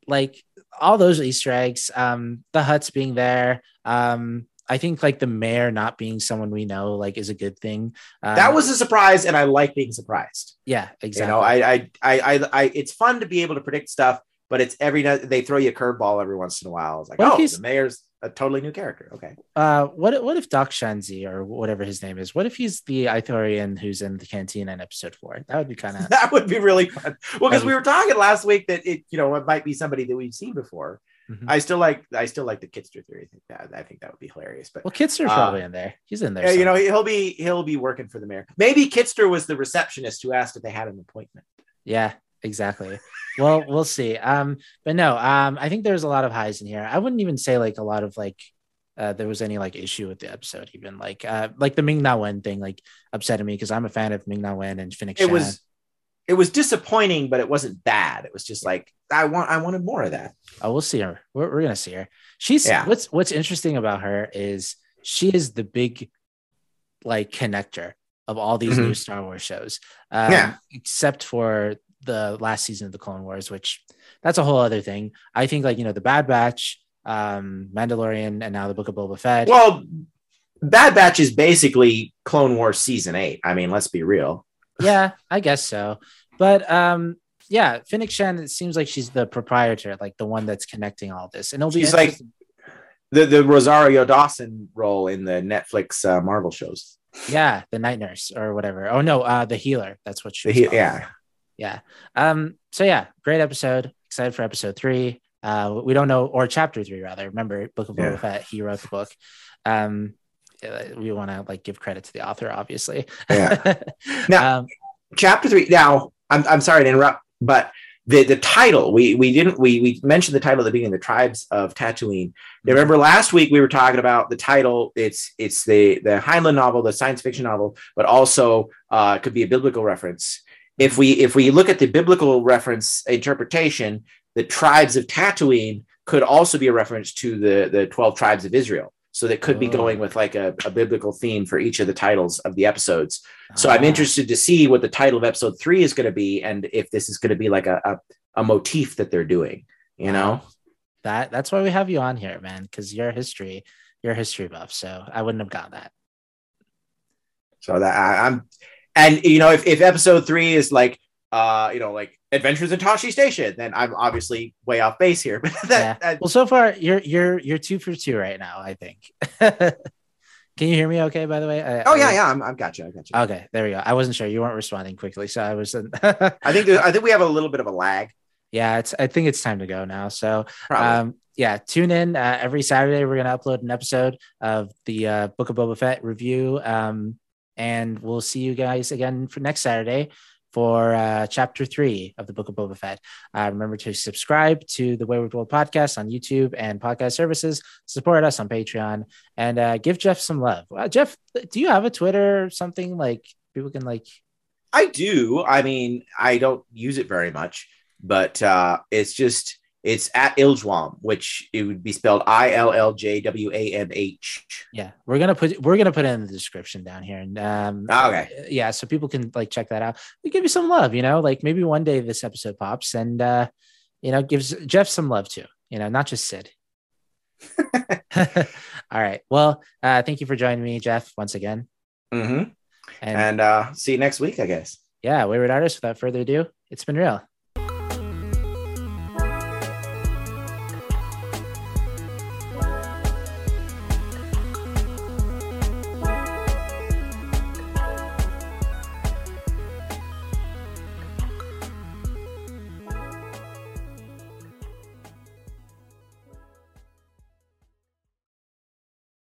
like all those Easter eggs, um, the Hutts being there, um, I think like the mayor not being someone we know like is a good thing. Um, that was a surprise, and I like being surprised. yeah, exactly. You know, I, I, I, I, I, it's fun to be able to predict stuff, but it's every night they throw you a curveball every once in a while. It's like, What oh, the mayor's a totally new character. Okay, uh, what if- what if Doc Shanzi or whatever his name is? What if he's the Ithorian who's in the cantina in episode four? That would be kind of that would be really fun. Well, because we were talking last week that it, you know, it might be somebody that we've seen before. Mhm. I still like, I still like the Kitster theory. I think that, I think that would be hilarious. But well, Kitster's Uh, probably in there. He's in there. Yeah, you know, he'll be he'll be working for the mayor. Maybe Kitster was the receptionist who asked if they had an appointment. Yeah, exactly. well, we'll see. Um, but no, um, I think there's a lot of highs in here. I wouldn't even say like a lot of like uh, there was any like issue with the episode, even like uh, like the Ming Na Wen thing, like upsetting me because I'm a fan of Ming Na Wen and Fennec. It Shand. was it was disappointing, but it wasn't bad. It was just like I want I wanted more of that. Oh, we'll see her. We're, we're gonna see her. She's Yeah. what's what's interesting about her is she is the big like connector of all these Mhm. new Star Wars shows. Um, Yeah. except for the last season of the Clone Wars, which that's a whole other thing. I think like you know the Bad Batch, um, Mandalorian, and now the Book of Boba Fett. Well, Bad Batch is basically Clone Wars season eight. I mean, let's be real. yeah, I guess so. But um, yeah, Fennec Shand. It seems like she's the proprietor, like the one that's connecting all this, and it'll be She's like the the Rosario Dawson role in the Netflix uh, Marvel shows. yeah, the night nurse or whatever. Oh no, uh, the healer. That's what she. The he- yeah, yeah. Um. So yeah, great episode. Excited for episode three. Uh, we don't know or chapter three rather. Remember, Book of Boba Yeah. Fett. He wrote the book. Um, we want to like give credit to the author, obviously. Yeah. Now- um, chapter three. Now, I'm I'm sorry to interrupt, but the the title we we didn't we we mentioned the title at the beginning, the tribes of Tatooine. You remember last week we were talking about the title. It's it's the the Heinlein novel, the science fiction novel, but also uh, could be a biblical reference. If we if we look at the biblical reference interpretation, the tribes of Tatooine could also be a reference to the the twelve tribes of Israel. So that could be Oh. going with like a, a biblical theme for each of the titles of the episodes. So I'm ah, interested to see what the title of episode three is going to be, and if this is going to be like a, a a motif that they're doing. You know, that that's why we have you on here, man, because you're history, you're history buff. So I wouldn't have got that. so that I, I'm, and you know, if if episode three is like, uh, you know, like Adventures in Tosche Station, then I'm obviously way off base here. But that, yeah. that- well, so far you're you're you're two for two right now. I think. Can you hear me? Okay. By the way. I- oh I- yeah, yeah, I'm, I've got you. I got you. Okay, there we go. I wasn't sure you weren't responding quickly, so I was. I think I think we have a little bit of a lag. yeah, it's. I think it's time to go now. So, um, yeah, tune in uh, every Saturday. We're gonna upload an episode of the uh, Book of Boba Fett review, um, and we'll see you guys again for next Saturday for uh, chapter three of the Book of Boba Fett. Uh, remember to subscribe to the Wayward World podcast on YouTube and podcast services. Support us on Patreon and uh, give Jeff some love. Jeff, do you have a Twitter or something like people can like? I do. I mean, I don't use it very much, but uh, it's just it's at Iljwam, which it would be spelled I L L J W A M H. Yeah, we're gonna put we're gonna put it in the description down here, and um, Okay. yeah, so people can like check that out. We give you some love, you know, like maybe one day this episode pops, and uh, you know, gives Jeff some love too, you know, not just Sid. All right, well, uh, thank you for joining me, Jeff, once again, Mm-hmm. and, And uh, see you next week, I guess. yeah, wayward artist. Without further ado, it's been real.